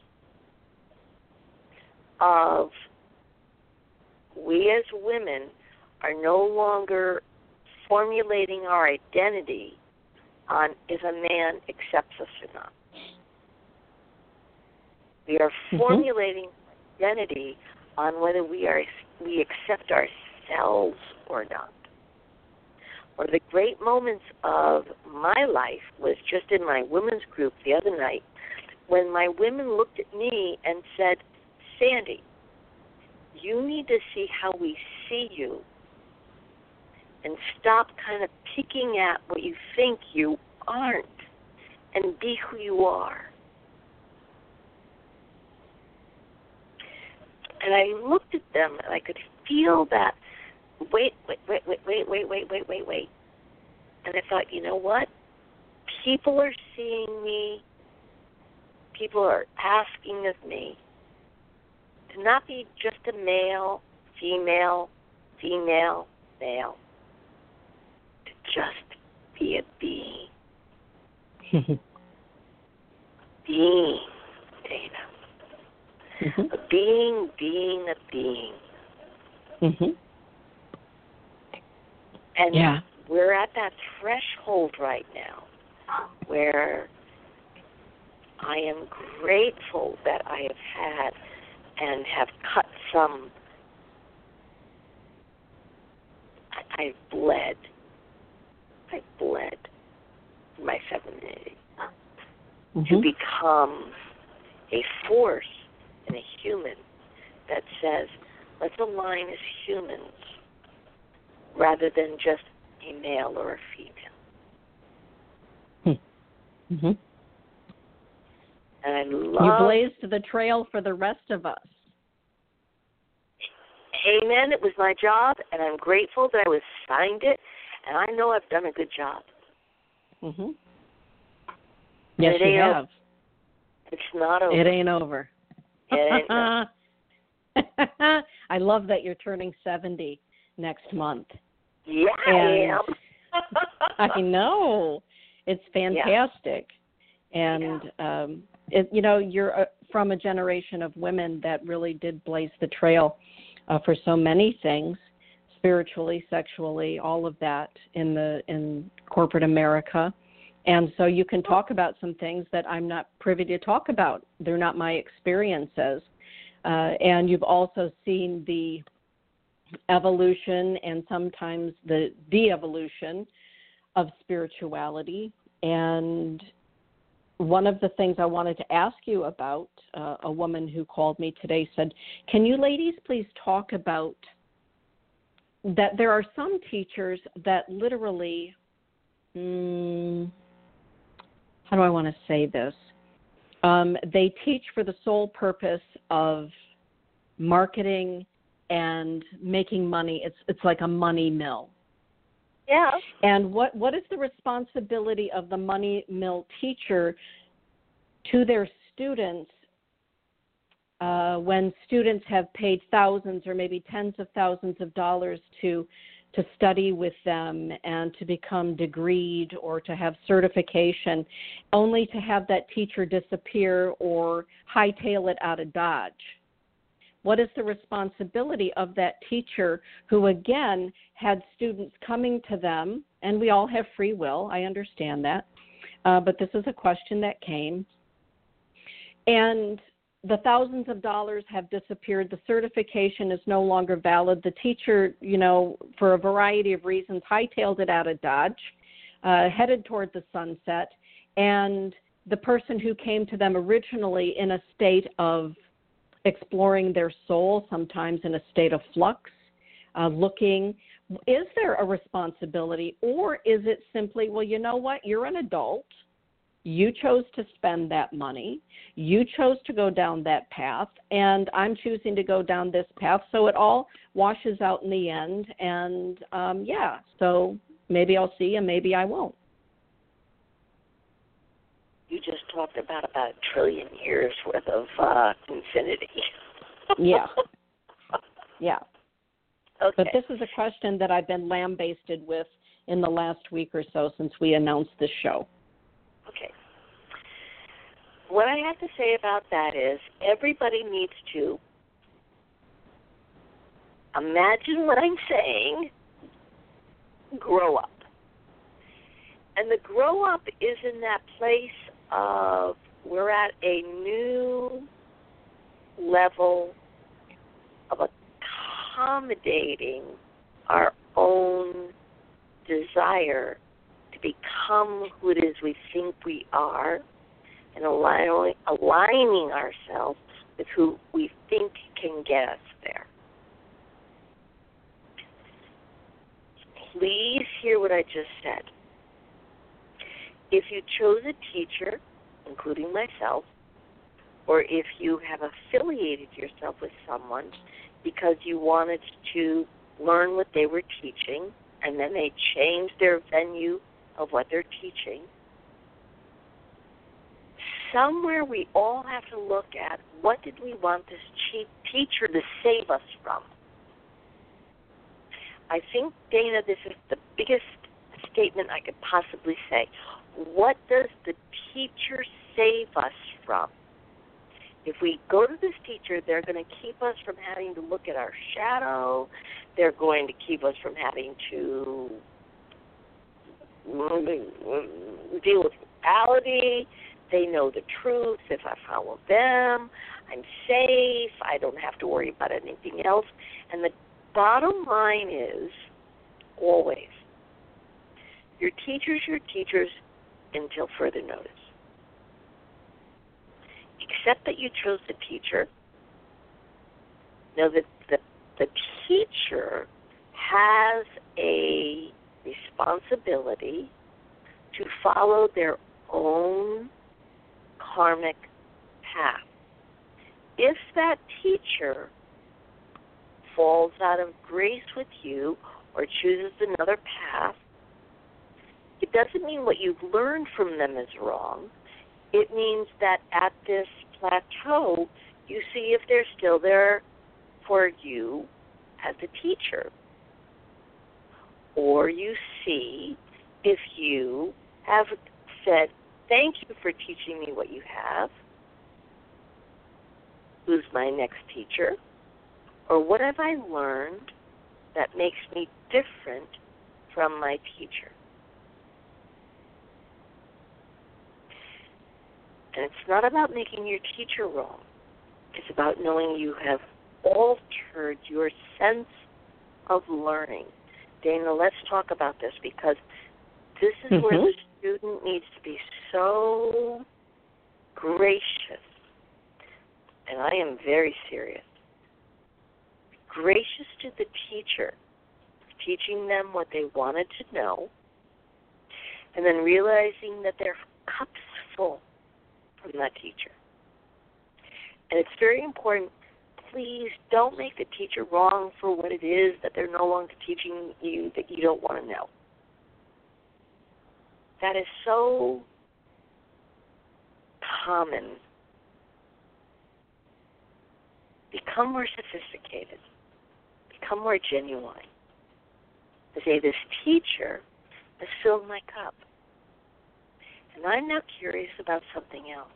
of we as women are no longer formulating our identity on if a man accepts us or not. We are Mhm. formulating identity on whether we are we accept ourselves or not. One of the great moments of my life was just in my women's group the other night when my women looked at me and said, Sandy, you need to see how we see you and stop kind of picking at what you think you aren't and be who you are. And I looked at them and I could feel that wait, wait, wait, wait, wait, wait, wait, wait, wait, wait. And I thought, you know what? People are seeing me. People are asking of me to not be just a male, female, female, male. To just be a being. [LAUGHS] Being, Dana. Mm-hmm. A being, being, a being. Mhm. And Yeah. we're at that threshold right now where I am grateful that I have had and have cut some. I, I've bled. I've bled my femininity to Mhm. become a force and a human that says, let's align as humans rather than just a male or a female. Mhm. And I love. You blazed the trail for the rest of us. Amen. It was my job, and I'm grateful that I was signed it, and I know I've done a good job. Mhm. Yes, you have. It's not over. It ain't over. It ain't [LAUGHS] I love that you're turning 70 next month. yeah, And- I am. [LAUGHS] I know. It's fantastic. And um it, you know, you're uh, from a generation of women that really did blaze the trail uh, for so many things, spiritually, sexually, all of that in the in corporate America. And so you can talk about some things that I'm not privy to talk about. They're not my experiences. Uh, and you've also seen the evolution and sometimes the de-evolution of spirituality. And one of the things I wanted to ask you about, uh, a woman who called me today said, Can you ladies please talk about that there are some teachers that literally, mm, how do I want to say this? Um, they teach for the sole purpose of marketing and making money. It's it's like a money mill. yeah. And what, what is the responsibility of the money mill teacher to their students uh, when students have paid thousands or maybe tens of thousands of dollars to to study with them and to become degreed or to have certification, only to have that teacher disappear or hightail it out of Dodge? What is the responsibility of that teacher who, again, had students coming to them? And we all have free will, I understand that. Uh, but this is a question that came. And the thousands of dollars have disappeared. The certification is no longer valid. The teacher, you know, for a variety of reasons, hightailed it out of Dodge, uh, headed toward the sunset. And the person who came to them originally in a state of exploring their soul, sometimes in a state of flux, uh, looking. Is there a responsibility, or is it simply, well, you know what? You're an adult. You chose to spend that money. You chose to go down that path, and I'm choosing to go down this path. So it all washes out in the end. And um, yeah, so maybe I'll see you, maybe I won't. You just talked about about a trillion years worth of uh, infinity. [LAUGHS] Yeah. Yeah. [LAUGHS] Okay. But this is a question that I've been lambasted with in the last week or so since we announced this show. Okay. What I have to say about that is everybody needs to imagine what I'm saying, grow up. And the grow up is in that place of we're at a new level of accommodating our own desire become who it is we think we are and aligning, aligning ourselves with who we think can get us there. Please hear what I just said. If you chose a teacher, including myself, or if you have affiliated yourself with someone because you wanted to learn what they were teaching and then they changed their venue of what they're teaching, somewhere we all have to look at what did we want this teacher to save us from? I think, Dana, this is the biggest statement I could possibly say. What does the teacher save us from? If we go to this teacher, they're going to keep us from having to look at our shadow. They're going to keep us from having to deal with reality. They know the truth. If I follow them, I'm safe. I don't have to worry about anything else. And the bottom line is always your teachers, your teachers until further notice. Except that you chose the teacher. Know that the, the teacher has a responsibility to follow their own karmic path. If that teacher falls out of grace with you or chooses another path, it doesn't mean what you've learned from them is wrong. It means that at this plateau, you see if they're still there for you as a teacher. Or you see if you have said, Thank you for teaching me what you have. Who's my next teacher? Or what have I learned that makes me different from my teacher? And it's not about making your teacher wrong. It's about knowing you have altered your sense of learning. Dana, let's talk about this because this is mm-hmm. where the student needs to be so gracious. And I am very serious. Gracious to the teacher, teaching them what they wanted to know, and then realizing that their cup's full from that teacher. And it's very important. Please don't make the teacher wrong for what it is that they're no longer teaching you that you don't want to know. That is so common. Become more sophisticated. Become more genuine. To say, this teacher has filled my cup. And I'm now curious about something else.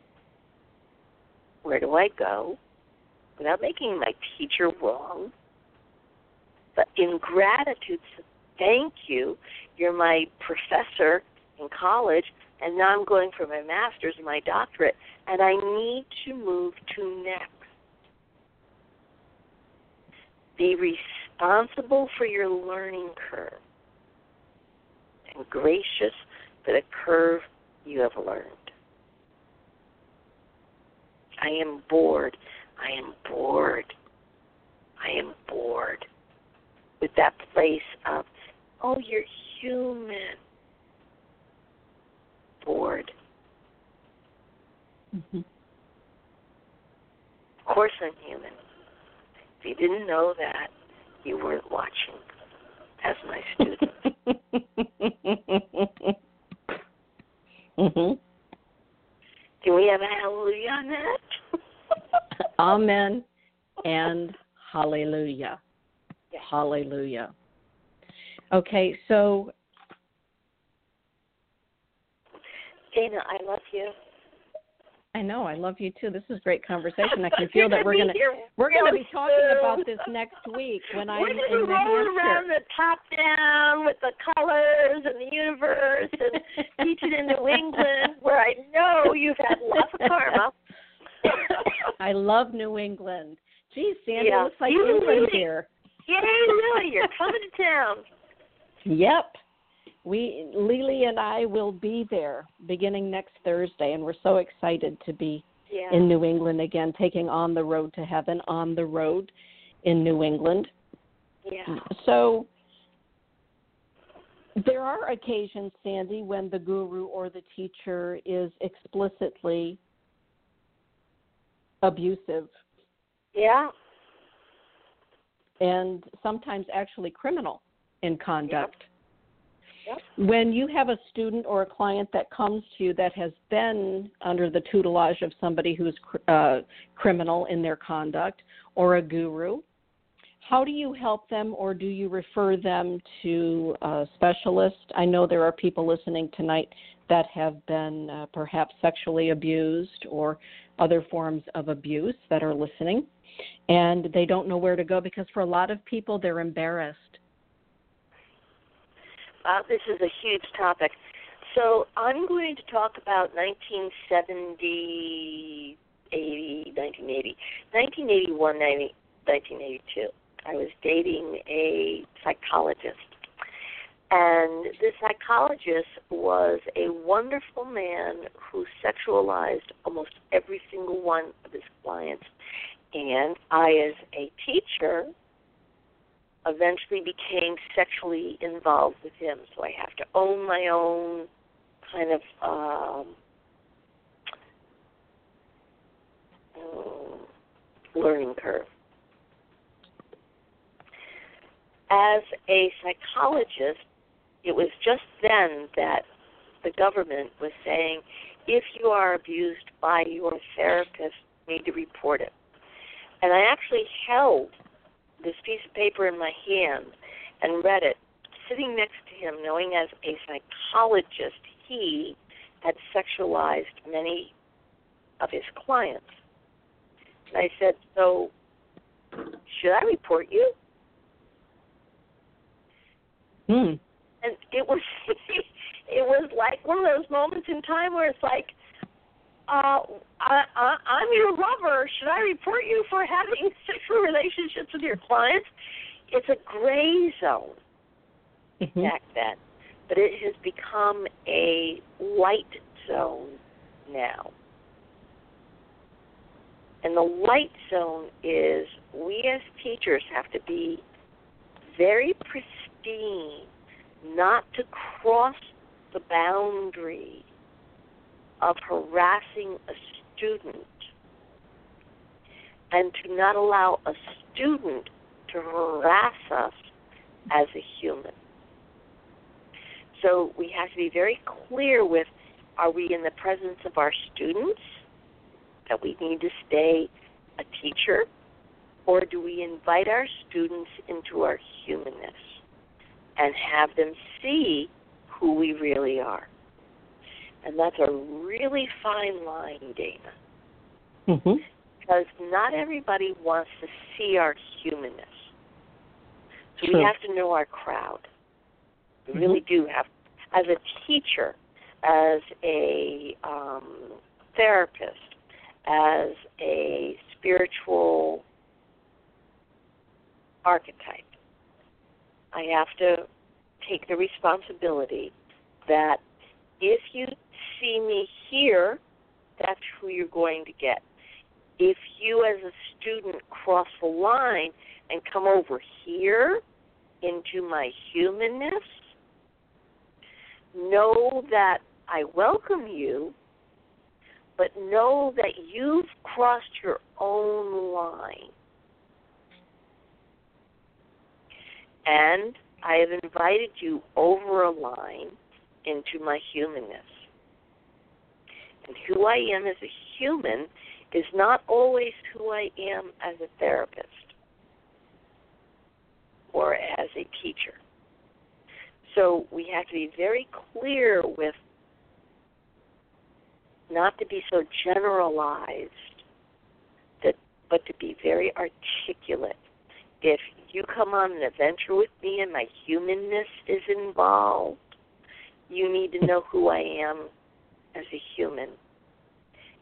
Where do I go without making my teacher wrong? But in gratitude, thank you. You're my professor in college, and now I'm going for my master's and my doctorate, and I need to move to next. Be responsible for your learning curve and gracious for the curve you have learned. I am bored. I am bored. I am bored with that place of, oh, you're human. Bored. Mm-hmm. Of course, I'm human. If you didn't know that, you weren't watching as my student. [LAUGHS] Mm-hmm. Can we have a hallelujah on that? Amen and hallelujah. Yes. Hallelujah. Okay, so Dana, I love you. I know I love you too. This is great conversation. I can [LAUGHS] feel that we're gonna we're gonna be talking about this next week when [LAUGHS] I'm We're in New rolling around the top down with the colors and the universe and teaching in New [LAUGHS] England, where I know you've had lots of karma. [COUGHS] I love New England. Geez, Sandy, Yeah. it looks like You really- here. Yay, Lily, you're coming to town. Yep. We Lily and I will be there beginning next Thursday and we're so excited to be Yeah. in New England again, taking on the road to heaven on the road in New England. yeah. So there are occasions, Sandy, when the guru or the teacher is explicitly abusive Yeah. and sometimes actually criminal in conduct. Yep. When you have a student or a client that comes to you that has been under the tutelage of somebody who's cr- uh, criminal in their conduct or a guru, how do you help them or do you refer them to a specialist? I know there are people listening tonight that have been uh, perhaps sexually abused or other forms of abuse that are listening, and they don't know where to go because for a lot of people they're embarrassed. Uh, this is a huge topic. So I'm going to talk about 1970, 80, 1980, 1981, 1982. I was dating a psychologist. And this psychologist was a wonderful man who sexualized almost every single one of his clients. And I, as a teacher, eventually became sexually involved with him. So I have to own my own kind of um, learning curve. As a psychologist, it was just then that the government was saying if you are abused by your therapist, you need to report it. And I actually held this piece of paper in my hand and read it, sitting next to him, knowing as a psychologist he had sexualized many of his clients. And I said, So, should I report you? Hmm. And it was [LAUGHS] it was like one of those moments in time where it's like, uh, I, I, I'm your lover. Should I report you for having [LAUGHS] sexual relationships with your clients? It's a gray zone mm-hmm. back then, but it has become a light zone now. And the light zone is we as teachers have to be very pristine, not to cross the boundary of harassing a student and to not allow a student to harass us as a human. So we have to be very clear with are we in the presence of our students that we need to stay a teacher, or do we invite our students into our humanness and have them see who we really are? And that's a really fine line, Dana. Mm-hmm. Because not everybody wants to see our humanness. So True. we have to know our crowd. We Mhm. really do have. As a teacher, as a um, therapist, as a spiritual archetype, I have to take the responsibility that if you see me here, that's who you're going to get. If you, as a student, cross the line and come over here into my humanness, know that I welcome you, but know that you've crossed your own line. And I have invited you over a line into my humanness. And who I am as a human is not always who I am as a therapist or as a teacher. So we have to be very clear with not to be so generalized, that, but to be very articulate. If you come on an adventure with me and my humanness is involved, you need to know who I am as a human.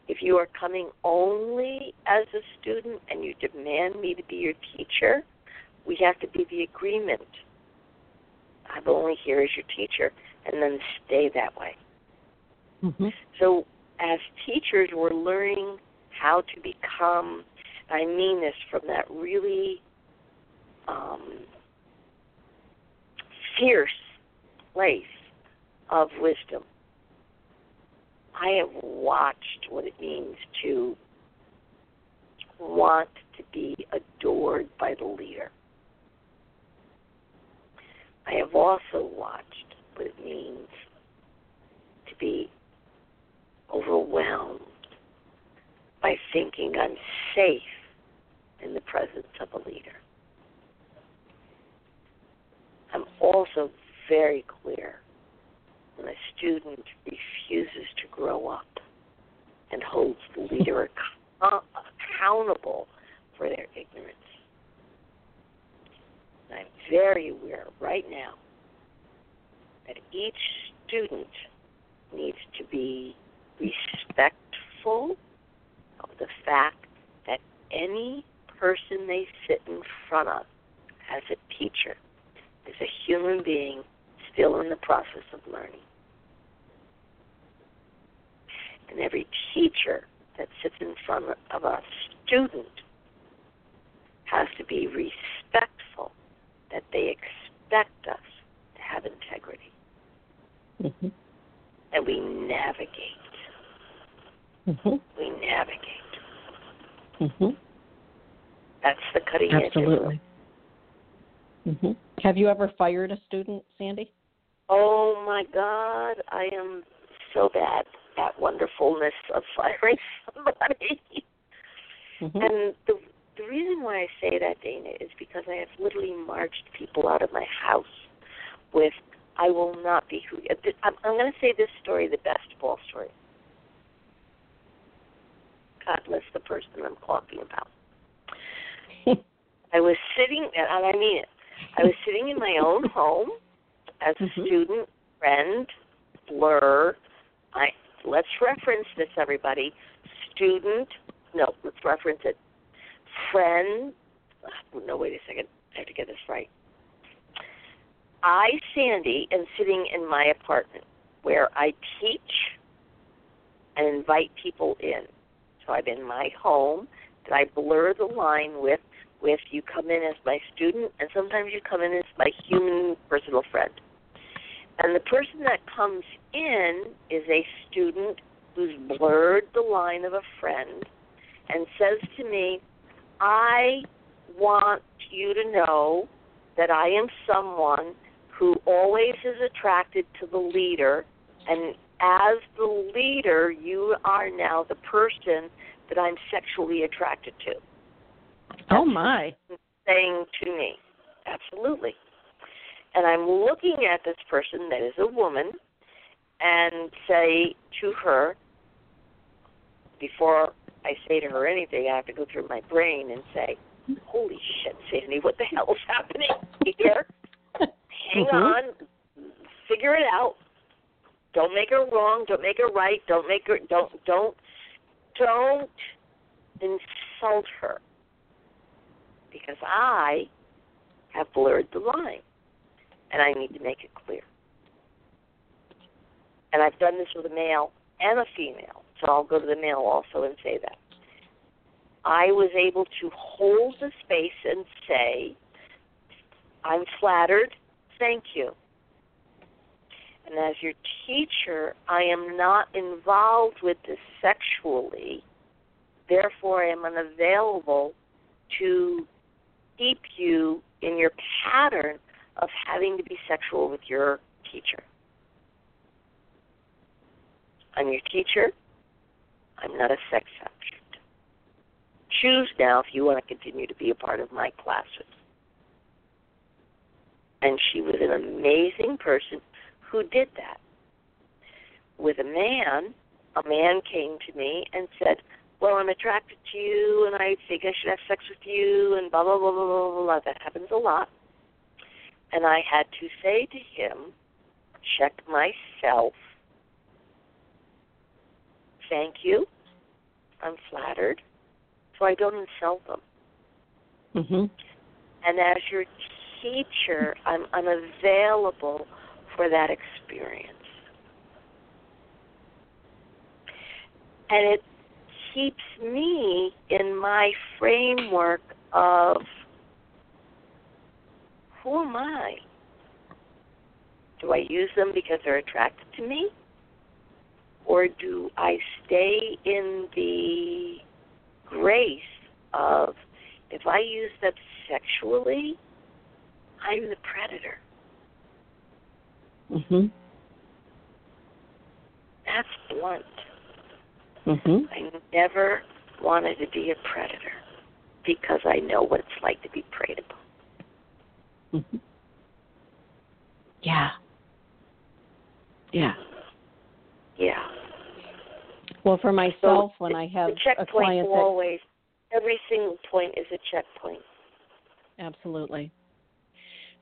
If you are coming only as a student and you demand me to be your teacher, we have to be the agreement. I'm only here as your teacher, and then stay that way. Mm-hmm. So, as teachers, we're learning how to become, I mean this from that really um, fierce place of wisdom. I have watched what it means to want to be adored by the leader. I have also watched what it means to be overwhelmed by thinking I'm safe in the presence of a leader. I'm also very clear when a student refuses to grow up and holds the leader [LAUGHS] accountable for their ignorance. And I'm very aware right now that each student needs to be respectful of the fact that any person they sit in front of as a teacher is a human being still in the process of learning. And every teacher that sits in front of a student has to be respectful that they expect us to have integrity. Mm-hmm. And we navigate. Mm-hmm. We navigate. Mm-hmm. That's the cutting edge. Absolutely. Have you ever fired a student, Sandy? Oh my God, I am so bad at wonderfulness of [LAUGHS] firing somebody. Mm-hmm. And the the reason why I say that, Dana, is because I have literally marched people out of my house with "I will not be who." I'm, I'm going to say this story, the best of all stories. God bless the person I'm talking about. [LAUGHS] I was sitting, and I mean it. I was sitting in my own home as a Mhm. student, friend, blur. I let's reference this, everybody. Student, no, let's reference it. Friend, [SIGHS] no, wait a second. I have to get this right. I, Sandy, am sitting in my apartment where I teach and invite people in. So I'm in my home that I blur the line with with you come in as my student and sometimes you come in as my human personal friend. And the person that comes in is a student who's blurred the line of a friend and says to me, I want you to know that I am someone who always is attracted to the leader, and as the leader, you are now the person that I'm sexually attracted to. Oh my! Saying to me, absolutely. And I'm looking at this person that is a woman, and say to her, before I say to her anything, I have to go through my brain and say, "Holy shit, Sandy, what the hell is happening here?" [LAUGHS] hang Mhm. on, figure it out. Don't make her wrong. Don't make her right. Don't make her. Don't don't don't insult her because I have blurred the line, and I need to make it clear. And I've done this with a male and a female, so I'll go to the male also and say that. I was able to hold the space and say, I'm flattered Thank you. And as your teacher, I am not involved with this sexually. Therefore, I am unavailable to keep you in your pattern of having to be sexual with your teacher. I'm your teacher. I'm not a sex object. Choose now if you want to continue to be a part of my classes and she was an amazing person who did that. With a man, a man came to me and said, Well, I'm attracted to you and I think I should have sex with you and blah blah blah blah blah blah. That happens a lot. And I had to say to him, check myself. Thank you. I'm flattered. So I don't insult them. Mhm. And as your teacher, I'm unavailable for that experience. And it keeps me in my framework of who am I? Do I use them because they're attracted to me? Or do I stay in the grace of if I use them sexually, I'm the predator. Mm-hmm. That's blunt. Mhm. I never wanted to be a predator because I know what it's like to be preyed upon. Mhm. Yeah. Yeah. Yeah. Well, for myself, so when I have the checkpoint a client that always every single point is a checkpoint. Absolutely.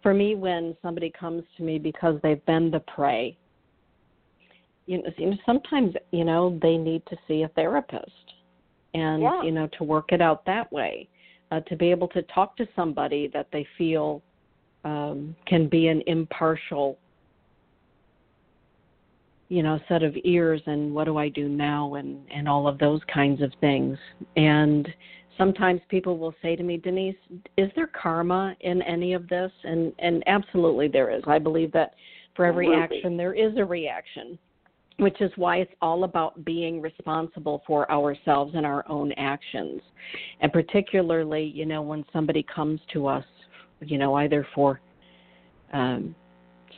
For me, when somebody comes to me because they've been the prey, you know, sometimes you know they need to see a therapist, and yeah. you know to work it out that way, uh, to be able to talk to somebody that they feel um, can be an impartial you know set of ears and what do i do now and and all of those kinds of things and sometimes people will say to me denise is there karma in any of this and and absolutely there is i believe that for every absolutely. action there is a reaction which is why it's all about being responsible for ourselves and our own actions and particularly you know when somebody comes to us you know either for um,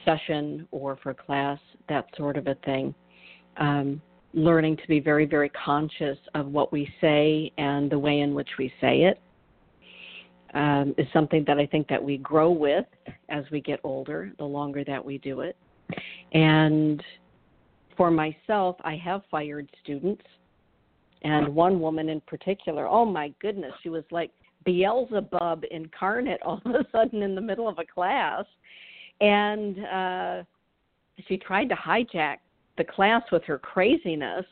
session or for class, that sort of a thing. Um, learning to be very, very conscious of what we say and the way in which we say it um, is something that I think that we grow with as we get older, the longer that we do it. And for myself, I have fired students, and one woman in particular. Oh my goodness, she was like Beelzebub incarnate all of a sudden in the middle of a class and uh, she tried to hijack the class with her craziness.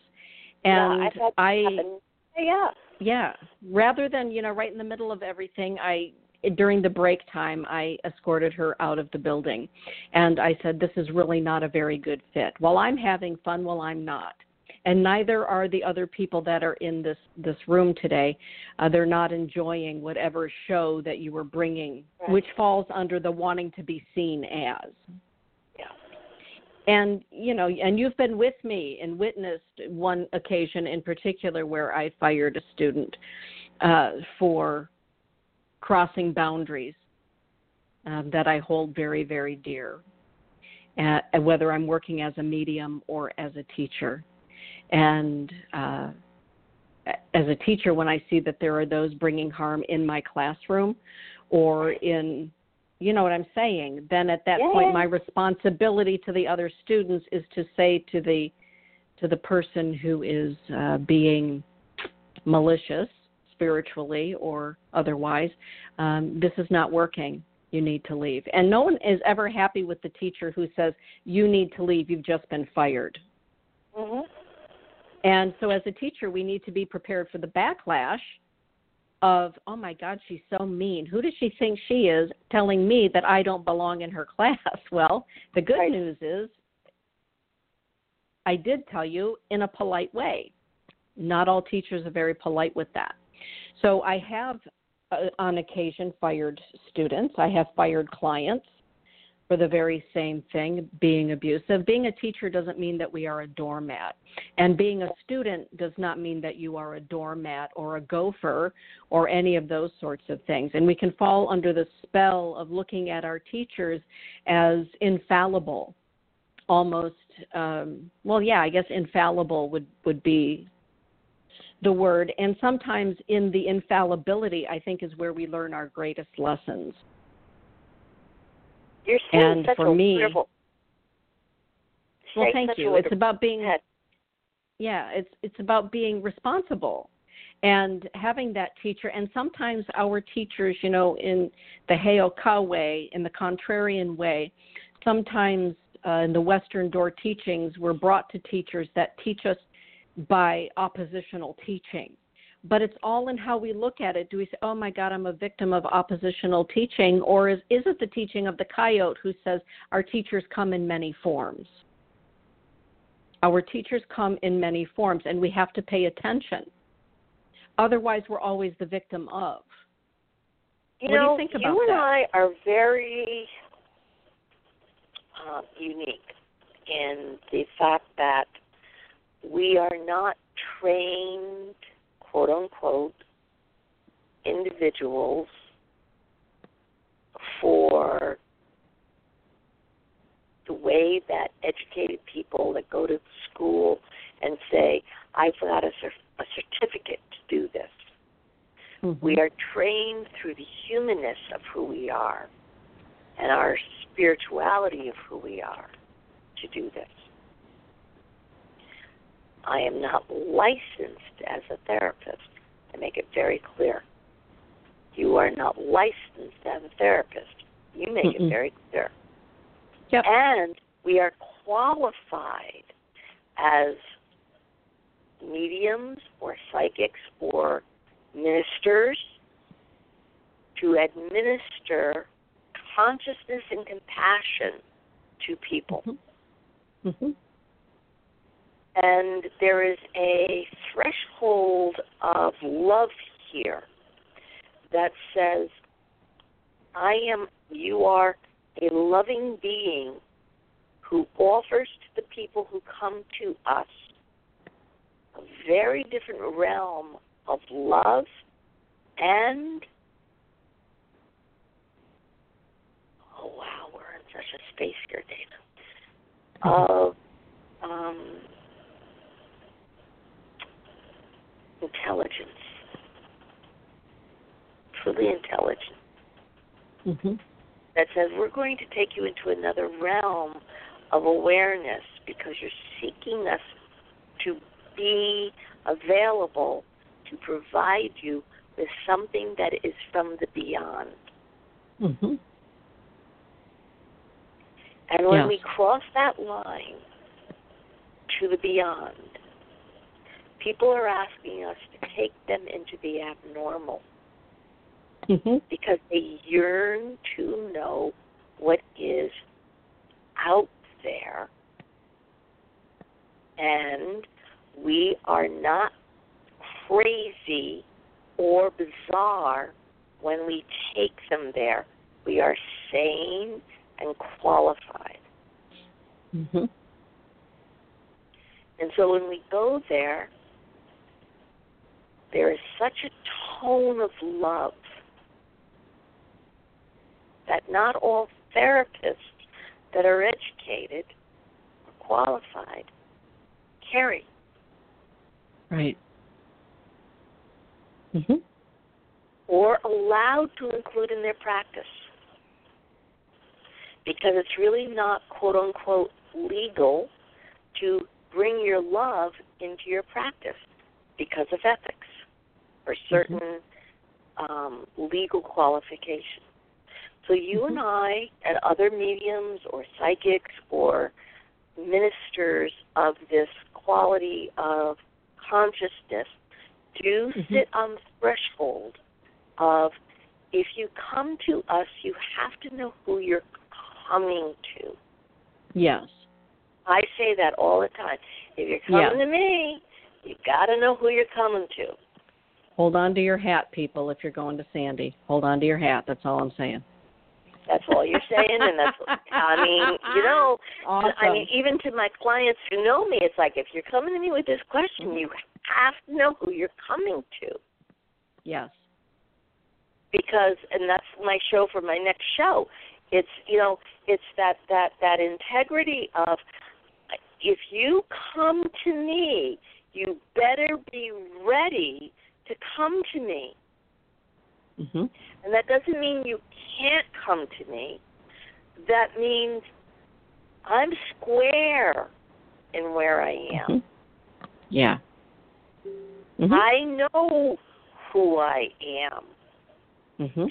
And yeah, I, yeah, yeah. Rather than you know, right in the middle of everything, I during the break time, I escorted her out of the building, and I said, "This is really not a very good fit." While I'm having fun, while I'm not and neither are the other people that are in this this room today. Uh, they're not enjoying whatever show that you were bringing, right. which falls under the wanting to be seen as. Yeah. And you know, and you've been with me and witnessed one occasion in particular where I fired a student uh, for crossing boundaries um, that I hold very, very dear. Uh, whether I'm working as a medium or as a teacher. And uh, as a teacher, when I see that there are those bringing harm in my classroom or in, you know what I'm saying, then at that yeah. point, my responsibility to the other students is to say to the to the person who is uh, being malicious spiritually or otherwise, um, this is not working. You need to leave. And no one is ever happy with the teacher who says, You need to leave. You've just been fired. Mm-hmm. And so, as a teacher, we need to be prepared for the backlash of, oh my God, she's so mean. Who does she think she is telling me that I don't belong in her [LAUGHS] class? Well, the good right. news is I did tell you in a polite way. Not all teachers are very polite with that. So, I have uh, on occasion fired students, I have fired clients for the very same thing, being abusive. Being a teacher doesn't mean that we are a doormat. And being a student does not mean that you are a doormat or a gopher or any of those sorts of things. And we can fall under the spell of looking at our teachers as infallible, almost, um, well, yeah, I guess infallible would, would be the word. And sometimes in the infallibility, I think, is where we learn our greatest lessons. You're saying and such for a me, wonderful. well, thank you. It's about being yeah, it's it's about being responsible and having that teacher. And sometimes our teachers, you know, in the Heyoka way, in the contrarian way, sometimes uh, in the Western Door teachings, we're brought to teachers that teach us by oppositional teaching but it's all in how we look at it. Do we say, "Oh my God, I'm a victim of oppositional teaching," or is is it the teaching of the coyote who says our teachers come in many forms? Our teachers come in many forms, and we have to pay attention. Otherwise, we're always the victim of. You what know, do you think about you and that? I are very uh, unique in the fact that we are not trained quote unquote individuals for the way that educated people that go to school and say, I've got a, a certificate to do this. Mm-hmm. We are trained through the humanness of who we are and our spirituality of who we are to do this. I am not licensed as a therapist. I make it very clear. You are not licensed as a therapist. You make Mm-mm. it very clear. Yep. And we are qualified as mediums or psychics or ministers to administer consciousness and compassion to people. Mm-hmm. And there is a threshold of love here that says, I am, you are a loving being who offers to the people who come to us a very different realm of love and oh wow, we're in such a space here, Dana. Of um, intelligence, truly intelligent Mm-hmm. that says we're going to take you into another realm of awareness because you're seeking us to be available to provide you with something that is from the beyond. Mm-hmm. And when Yes. we cross that line to the beyond, people are asking us to take them into the abnormal Mm-hmm. because they yearn to know what is out there. And we are not crazy or bizarre when we take them there. We are sane and qualified. Mm-hmm. And so when we go there, there is such a tone of love that not all therapists that are educated or qualified carry. Right. Mm-hmm. or allowed to include in their practice. Because it's really not quote unquote legal to bring your love into your practice because of ethics or certain um, legal qualifications. So you and I and other mediums or psychics or ministers of this quality of consciousness do Mhm. sit on the threshold of if you come to us, you have to know who you're coming to. Yes. I say that all the time. If you're coming to me, you got to know who you're coming to. Hold on to your hat, people, if you're going to Sandy. Hold on to your hat. That's all I'm saying. That's all you're saying, and that's. I mean, you know, Awesome. [LAUGHS] I mean, even to my clients who know me, it's like if you're coming to me with this question, you have to know who you're coming to. yes. because and that's my show for my next show it's you know it's that that that integrity of if you come to me you better be ready to come to me Mm-hmm. and that doesn't mean you can't come to me that means i'm square in where i am Mhm. Yeah. Mhm. i know who i am Mhm.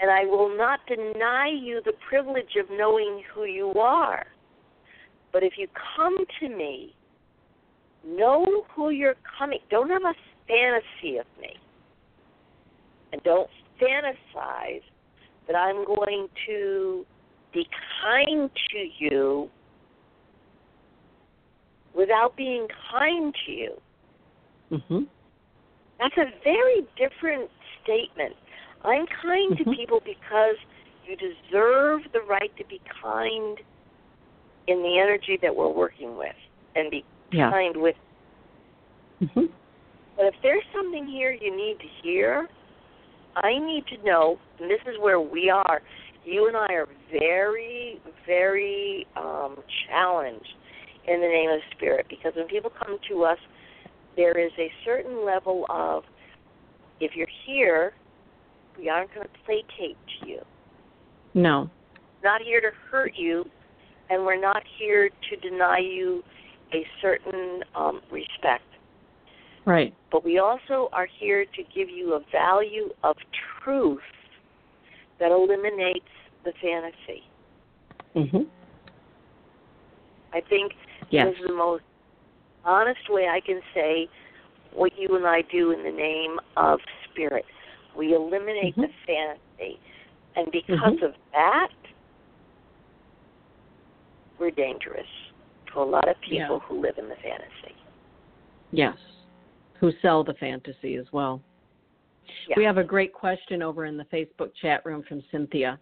and I will not deny you the privilege of knowing who you are. But if you come to me, know who you're coming. Don't have a fantasy of me. And don't fantasize that I'm going to be kind to you without being kind to you. Mhm. That's a very different statement. I'm kind to Mhm. people because you deserve the right to be kind in the energy that we're working with and be Yeah. kind with. Mhm. But if there's something here you need to hear, I need to know, and this is where we are. You and I are very, very um, challenged in the name of Spirit because when people come to us, there is a certain level of if you're here, we aren't going to placate to you. No. Not here to hurt you, and we're not here to deny you a certain um, respect. Right. But we also are here to give you a value of truth that eliminates the fantasy. Mhm. I think Yes. is the most honest way I can say what you and I do in the name of spirit. We eliminate Mhm. the fantasy. And because Mhm. of that, we're dangerous to a lot of people Yeah. who live in the fantasy. Yes. Who sell the fantasy as well. Yeah. We have a great question over in the Facebook chat room from Cynthia.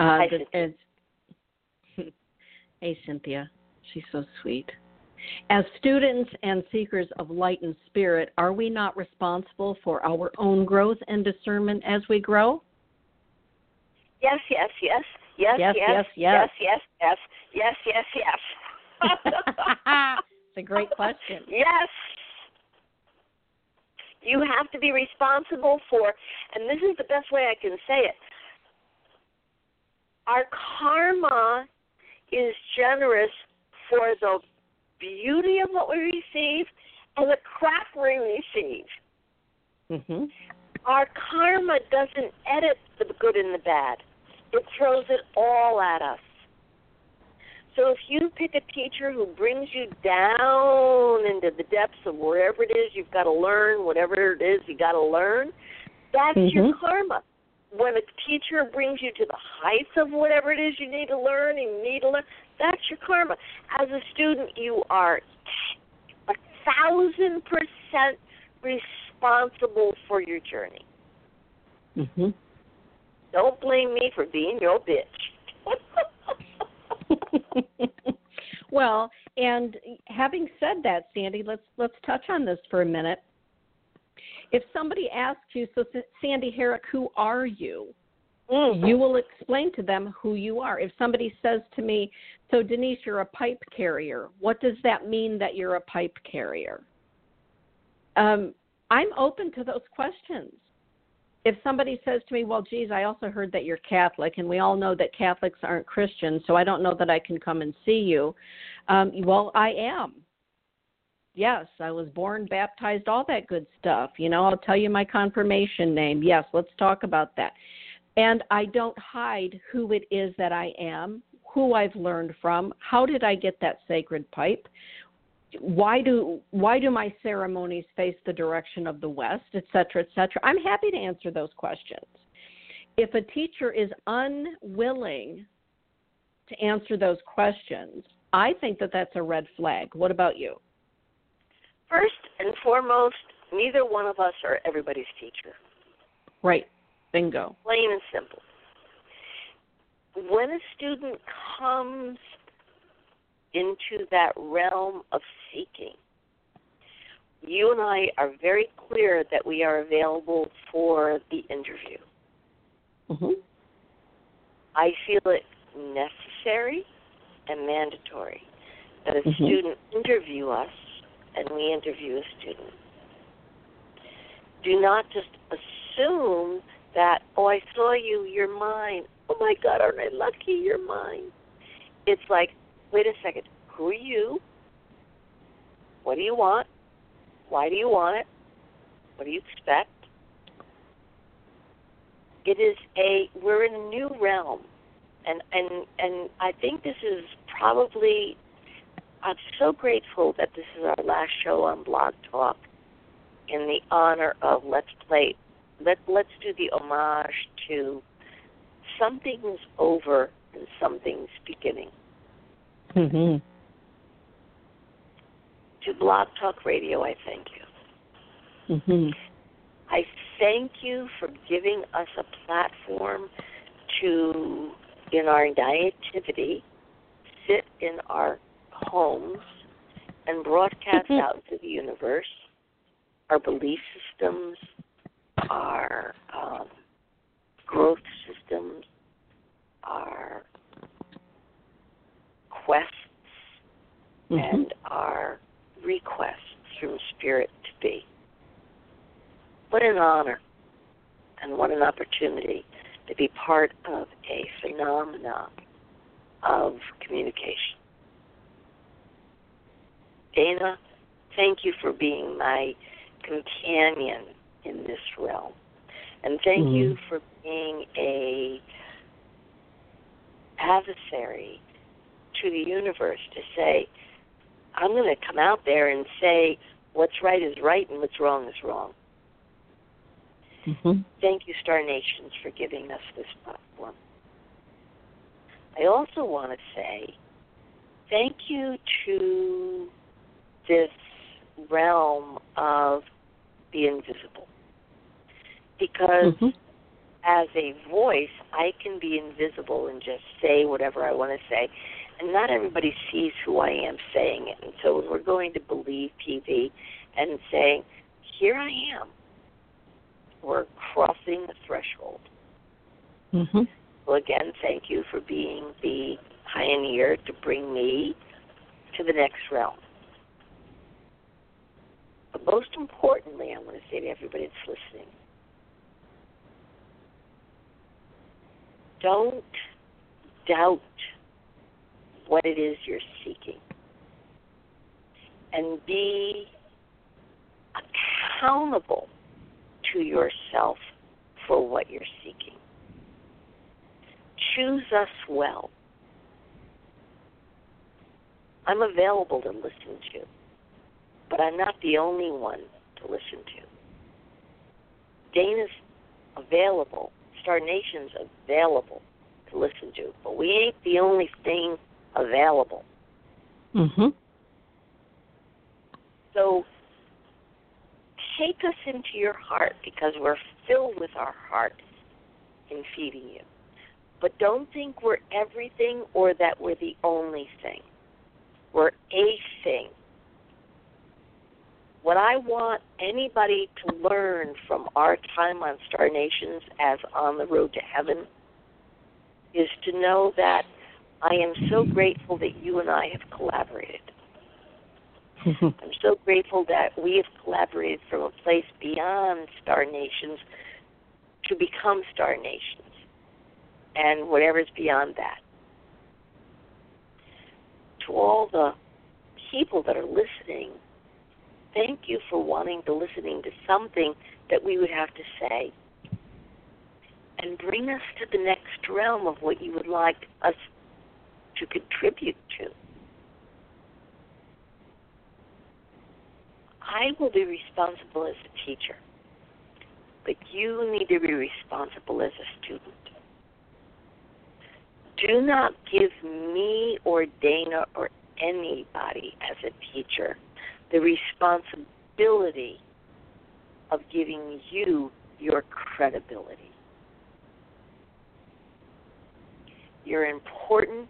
Uh, Hi, Cynthia. it's- [LAUGHS] hey, Cynthia. She's so sweet. As students and seekers of light and spirit, are we not responsible for our own growth and discernment as we grow? Yes, yes, yes. Yes, Yes, yes, yes, yes, yes, yes, yes, yes, yes. [LAUGHS] it's a great question. [LAUGHS] Yes. You have to be responsible for, and this is the best way I can say it. Our karma is generous for the beauty of what we receive and the crap we receive. Mhm. Our karma doesn't edit the good and the bad, it throws it all at us. So if you pick a teacher who brings you down into the depths of wherever it is you've got to learn, whatever it is you got to learn, that's your Mhm. karma. When a teacher brings you to the heights of whatever it is you need to learn and you need to learn, that's your karma. As a student, you are a thousand percent responsible for your journey. Mhm. Don't blame me for being your bitch. [LAUGHS] [LAUGHS] well, and having said that, Sandy, let's let's touch on this for a minute. If somebody asks you, so Sandy Harrick, who are you? Mhm. You will explain to them who you are. If somebody says to me, "So Denise, you're a pipe carrier," what does that mean that you're a pipe carrier? Um, I'm open to those questions. If somebody says to me, "Well, geez, I also heard that you're Catholic, and we all know that Catholics aren't Christians, so I don't know that I can come and see you," um, well, I am. Yes, I was born, baptized, all that good stuff. You know, I'll tell you my confirmation name. Yes, let's talk about that. And I don't hide who it is that I am, who I've learned from, how did I get that sacred pipe? Why do why do my ceremonies face the direction of the west, et cetera, et cetera? I'm happy to answer those questions. If a teacher is unwilling to answer those questions, I think that that's a red flag. What about you? First and foremost, neither one of us are everybody's teacher. Right. Bingo. Plain and simple. When a student comes into that realm of seeking, you and I are very clear that we are available for the interview. Mhm. I feel it necessary and mandatory that a Mhm. student interview us and we interview a student. Do not just assume that, oh, I saw you, you're mine. Oh my God, aren't I lucky you're mine? It's like, wait a second, who are you? What do you want? Why do you want it? What do you expect? It is a we're in a new realm and and and I think this is probably I'm so grateful that this is our last show on Blog Talk in the honor of let's play let let's do the homage to something's over and something's beginning. Mhm. To Blog Talk Radio, I thank you. Mhm. I thank you for giving us a platform to, in our naivety, sit in our homes and broadcast out to the universe our belief systems, our um, growth systems, our quests, Mhm. and our requests from Spirit to be. What an honor and what an opportunity to be part of a phenomenon of communication. Dana, thank you for being my companion in this realm. And thank Mm-hmm. you for being a adversary to the universe to say, I'm going to come out there and say what's right is right and what's wrong is wrong. hmm Thank you, Star Nations, for giving us this platform. I also want to say thank you to this realm of the invisible. Because hmm as a voice, I can be invisible and just say whatever I want to say. And not everybody sees who I am saying it. And so when we're going to believe TV and saying, here I am, we're crossing the threshold. hmm Well, again, thank you for being the pioneer to bring me to the next realm. But most importantly, I want to say to everybody that's listening don't doubt what it is you're seeking. And be accountable to yourself for what you're seeking. Choose us well. I'm available to listen to, but I'm not the only one to listen to. Dana's available, Star Nation's available to listen to, but we ain't the only thing available. hmm So take us into your heart because we're filled with our heart in feeding you. But don't think we're everything or that we're the only thing. We're a thing. What I want anybody to learn from our time on Star Nations as on the road to heaven is to know that I am so grateful that you and I have collaborated. [LAUGHS] I'm so grateful that we have collaborated from a place beyond Star Nations to become Star Nations and whatever's beyond that. To all the people that are listening, thank you for wanting to listening to something that we would have to say. And bring us to the next realm of what you would like us to contribute to. I will be responsible as a teacher, but you need to be responsible as a student. Do not give me or Dana or anybody as a teacher the responsibility of giving you your credibility. You're important.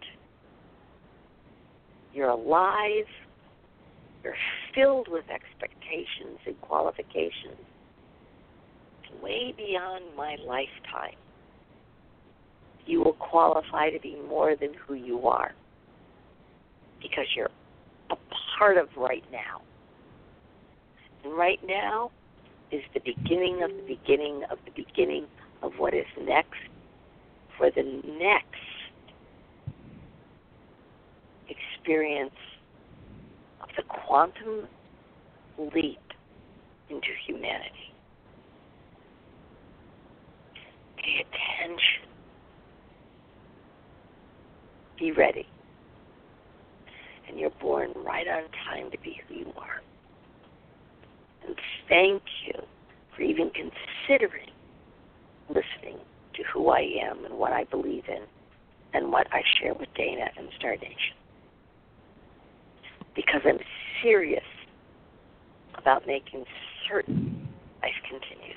You're alive. You're filled with expectations and qualifications way beyond my lifetime. You will qualify to be more than who you are because you're a part of right now. And right now is the beginning of the beginning of the beginning of what is next for the next experience of the quantum leap into humanity. Pay attention. Be ready. And you're born right on time to be who you are. And thank you for even considering listening to who I am and what I believe in and what I share with Dana and Star Nation. Because I'm serious about making certain life continues.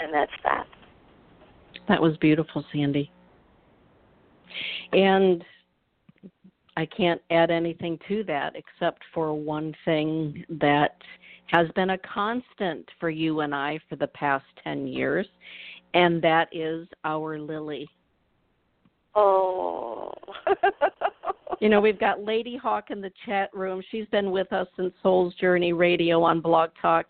And that's that. That was beautiful, Sandy. And I can't add anything to that except for one thing that has been a constant for you and I for the past 10 years, and that is our Lily. Oh. [LAUGHS] You know, we've got Lady Hawk in the chat room. She's been with us since Soul's Journey Radio on Blog Talk.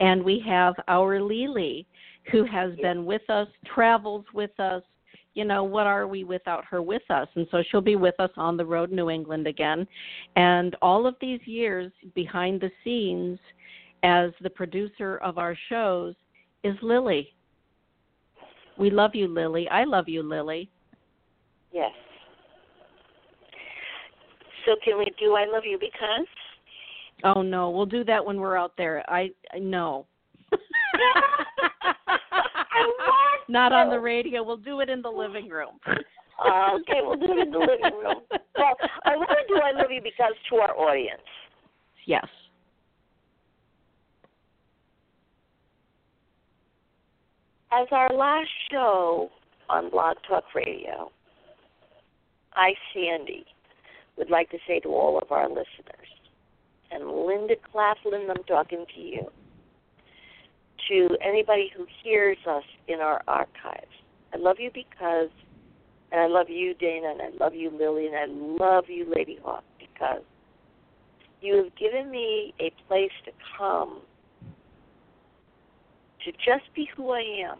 And we have our Lily, who has been with us, travels with us. you know, what are we without her with us? And so she'll be with us on the road New England again. And all of these years behind the scenes as the producer of our shows is Lily. We love you, Lily. I love you, Lily. Yes. So can we do I love you because? Oh no, we'll do that when we're out there. I, I no. [LAUGHS] Not on the radio. We'll do it in the living room. uh, [LAUGHS] okay, we'll do it in the living room. Well, I want to do I love you because to our audience. Yes. As our last show on Blog Talk Radio, I, Sandy, would like to say to all of our listeners, and Linda Claflin, I'm talking to you, to anybody who hears us in our archives, I love you because, and I love you, Dana, and I love you, Lily, and I love you, Lady Hawk, because you have given me a place to come to just be who I am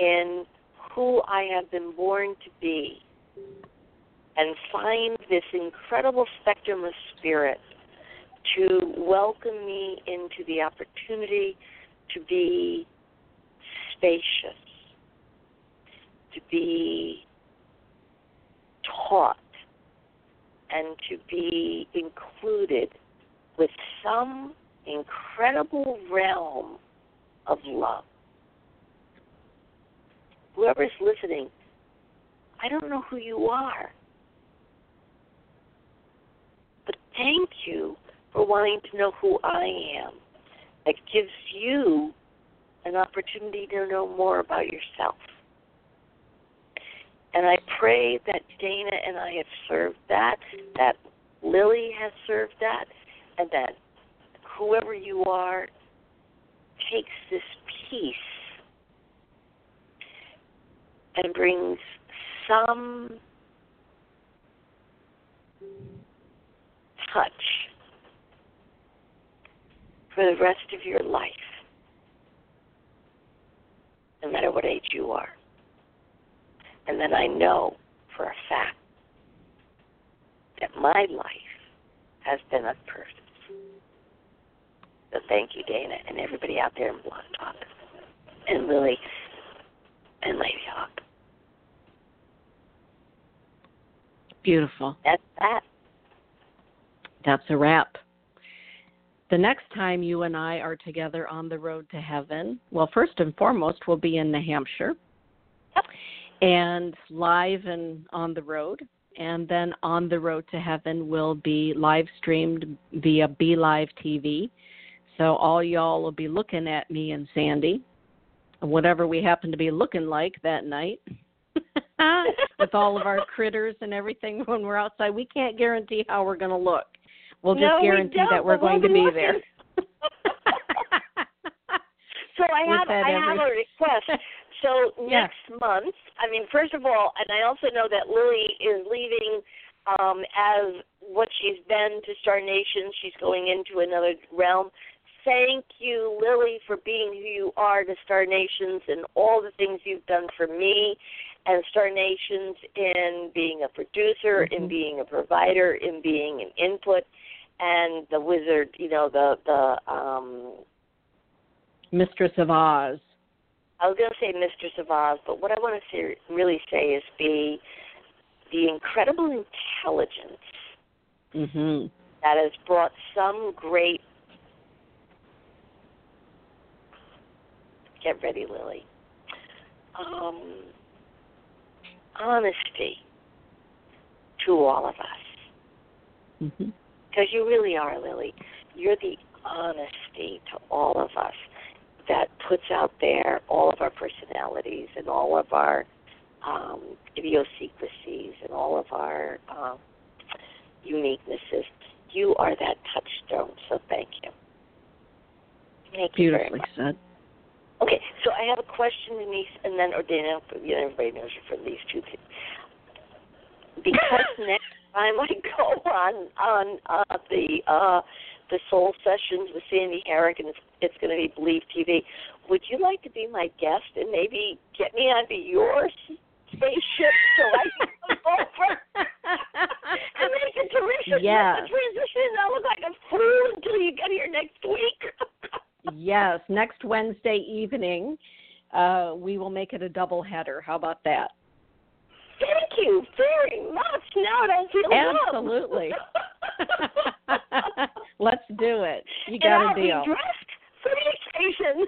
and who I have been born to be and find this incredible spectrum of spirit to welcome me into the opportunity to be spacious, to be taught, and to be included with some incredible realm of love. Whoever's listening, I don't know who you are. But thank you for wanting to know who I am. It gives you an opportunity to know more about yourself. And I pray that Dana and I have served that, that Lily has served that, and that whoever you are takes this peace and brings some touch for the rest of your life, no matter what age you are. And then I know for a fact that my life has been of purpose. So thank you, Dana, and everybody out there in Blog Talk, and Lily, and Lady Hawk. Beautiful. That's that. That's a wrap. The next time you and I are together on the road to heaven, well, first and foremost, we'll be in New Hampshire Yep. and live and on the road. And then on the road to heaven will be live streamed via Be Live TV. So all y'all will be looking at me and Sandy, whatever we happen to be looking like that night. With all of our critters and everything when we're outside, we can't guarantee how we're going to look. We'll just no, guarantee we that we're going we'll to be looking. there. [LAUGHS] So I have I have a request. [LAUGHS] So Yeah. next month, I mean, first of all, and I also know that Lily is leaving um, as what she's been to Star Nation. She's going into another realm. Thank you, Lily, for being who you are to Star Nations and all the things you've done for me and Star Nations in being a producer, in Mhm. being a provider, in being an input, and the wizard. You know, the the um, Mistress of Oz. I was going to say Mistress of Oz, but what I want to say, really say is be the incredible intelligence Mhm. that has brought some great. Get ready, Lily. Um, honesty to all of us, Mhm. because you really are, Lily. You're the honesty to all of us that puts out there all of our personalities and all of our um, idiosyncrasies and all of our um, uniquenesses. You are that touchstone, so thank you. Thank you very Beautifully much. said. Okay, so I have a question, Denise, and then or Ordina. You know, everybody knows you from these two things. Because [LAUGHS] next time I go on on uh, the uh, the Soul Sessions with Sandy Harrick, and it's, it's going to be Believe TV. Would you like to be my guest and maybe get me onto your spaceship so I can come [LAUGHS] over and make a [LAUGHS] terrific Yes. transition and I'll look like a fool until you get here next week? Yes, next Wednesday evening, uh, we will make it a double header. How about that? Thank you very much. Now I feel. Absolutely. [LAUGHS] [LAUGHS] Let's do it. You and got I'll a deal. be dressed for the occasion.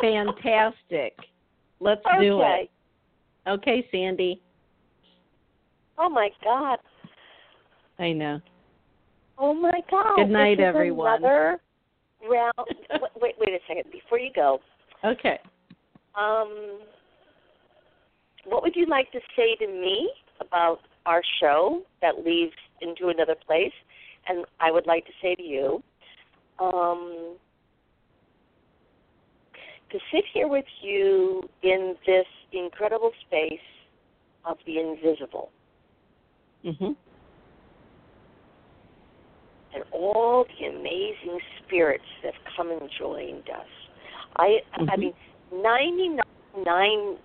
[LAUGHS] Fantastic. Let's do it. Okay, Sandy. Oh my God. I know. Oh my God. Good night, everyone. Another round. [LAUGHS] wait, wait, wait a second. Before you go, Okay. um, what would you like to say to me about our show that leaves into another place? And I would like to say to you, um, to sit here with you in this incredible space of the invisible Mhm. And all the amazing spirits that have come and joined us. I I Mhm. mean ninety nine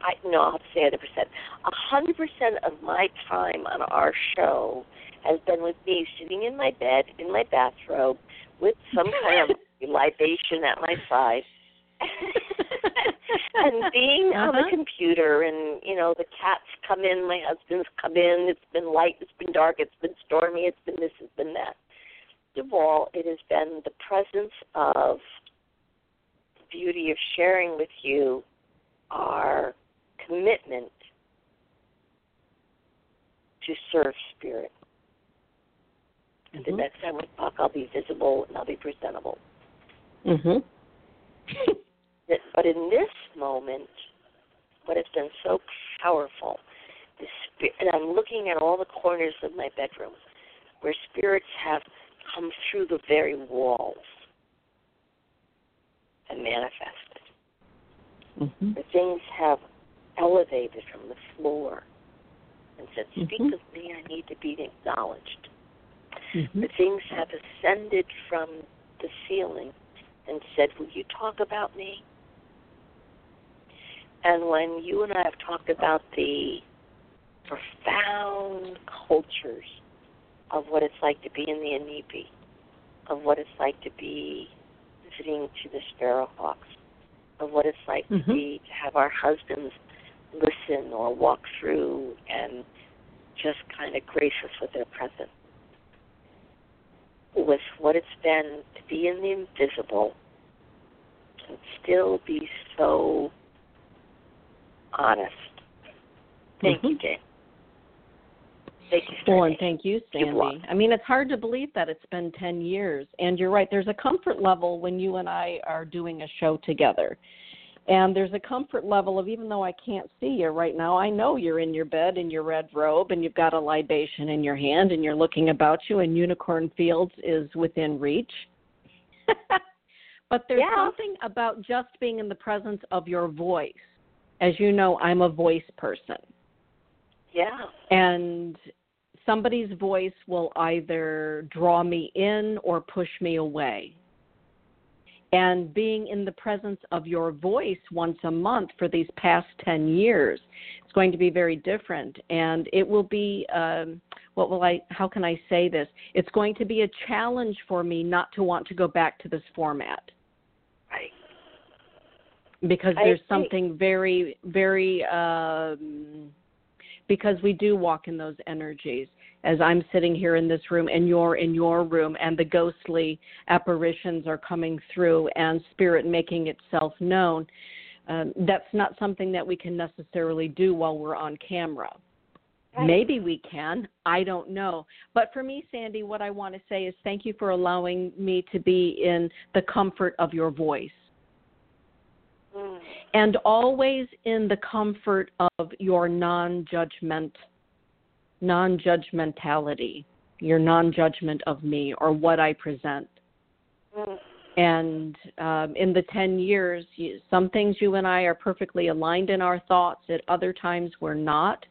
I no I'll have to say hundred percent. A hundred percent of my time on our show has been with me sitting in my bed in my bathrobe with some kind of [LAUGHS] libation at my side. [LAUGHS] and being on the Uh-huh. computer and you know the cats come in my husband's come in it's been light it's been dark it's been stormy it's been this it's been that of all it has been the presence of the beauty of sharing with you our commitment to serve spirit. And the next time we talk i'll be visible and i'll be presentable. Mhm. But in this moment, what has been so powerful, the spirit, and I'm looking at all the corners of my bedroom where spirits have come through the very walls and manifested. Mhm. The things have elevated from the floor and said, Speak Mhm. of me, I need to be acknowledged. Mhm. The things have ascended from the ceiling and said, Will you talk about me? And when you and I have talked about the profound cultures of what it's like to be in the Inipi, of what it's like to be visiting to the Sparrowhawks, of what it's like Mhm. to be to have our husbands listen or walk through and just kind of grace us with their presence. With what it's been to be in the invisible and still be so honest. Thank you, Mhm. Jane. Thank you, Well, and thank you, Sandy. I mean, it's hard to believe that it's been 10 years. And you're right, there's a comfort level when you and I are doing a show together. And there's a comfort level of even though I can't see you right now, I know you're in your bed in your red robe and you've got a libation in your hand and you're looking about you and Unicorn Fields is within reach. [LAUGHS] but there's Yeah. something about just being in the presence of your voice. As you know, I'm a voice person Yeah. and somebody's voice will either draw me in or push me away. And being in the presence of your voice once a month for these past 10 years is going to be very different. And it will be, um, what will I, how can I say this? It's going to be a challenge for me not to want to go back to this format Right. because there's something very very um because we do walk in those energies as i'm sitting here in this room and you're in your room and the ghostly apparitions are coming through and spirit making itself known um, that's not something that we can necessarily do while we're on camera Right. Maybe we can. I don't know. But for me, Sandy, what I want to say is thank you for allowing me to be in the comfort of your voice Mm. and always in the comfort of your non-judgment non-judgmentality your non-judgment of me or what i present Mm. and um, in the 10 years you, some things you and i are perfectly aligned in our thoughts at other times we're not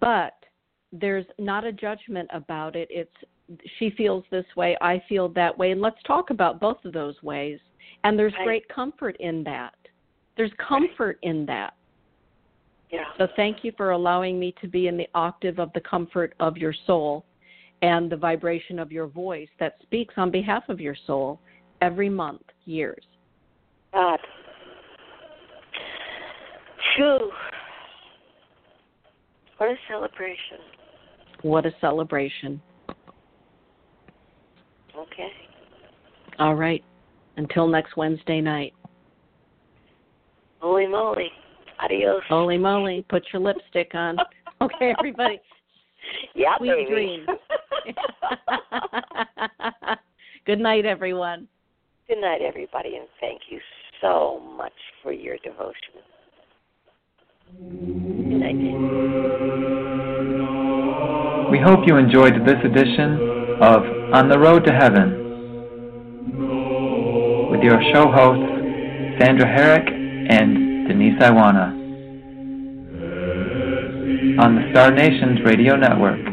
but there's not a judgment about it it's she feels this way, I feel that way, and let's talk about both of those ways. And there's Right. great comfort in that. There's comfort in that. Yeah. So thank you for allowing me to be in the octave of the comfort of your soul and the vibration of your voice that speaks on behalf of your soul every month, years. God. Phew. What a celebration. What a celebration. Okay. All right. Until next Wednesday night. Holy moly. Adios. Holy moly, put your lipstick on. [LAUGHS] Okay, everybody. yeah, Sweet baby. dreams. [LAUGHS] Good night, everyone. Good night, everybody, and thank you so much for your devotion. Good night. We hope you enjoyed this edition of On the Road to Heaven with your show hosts, Sandra Harrick and Denise Iwaniw on the Star Nations Radio Network.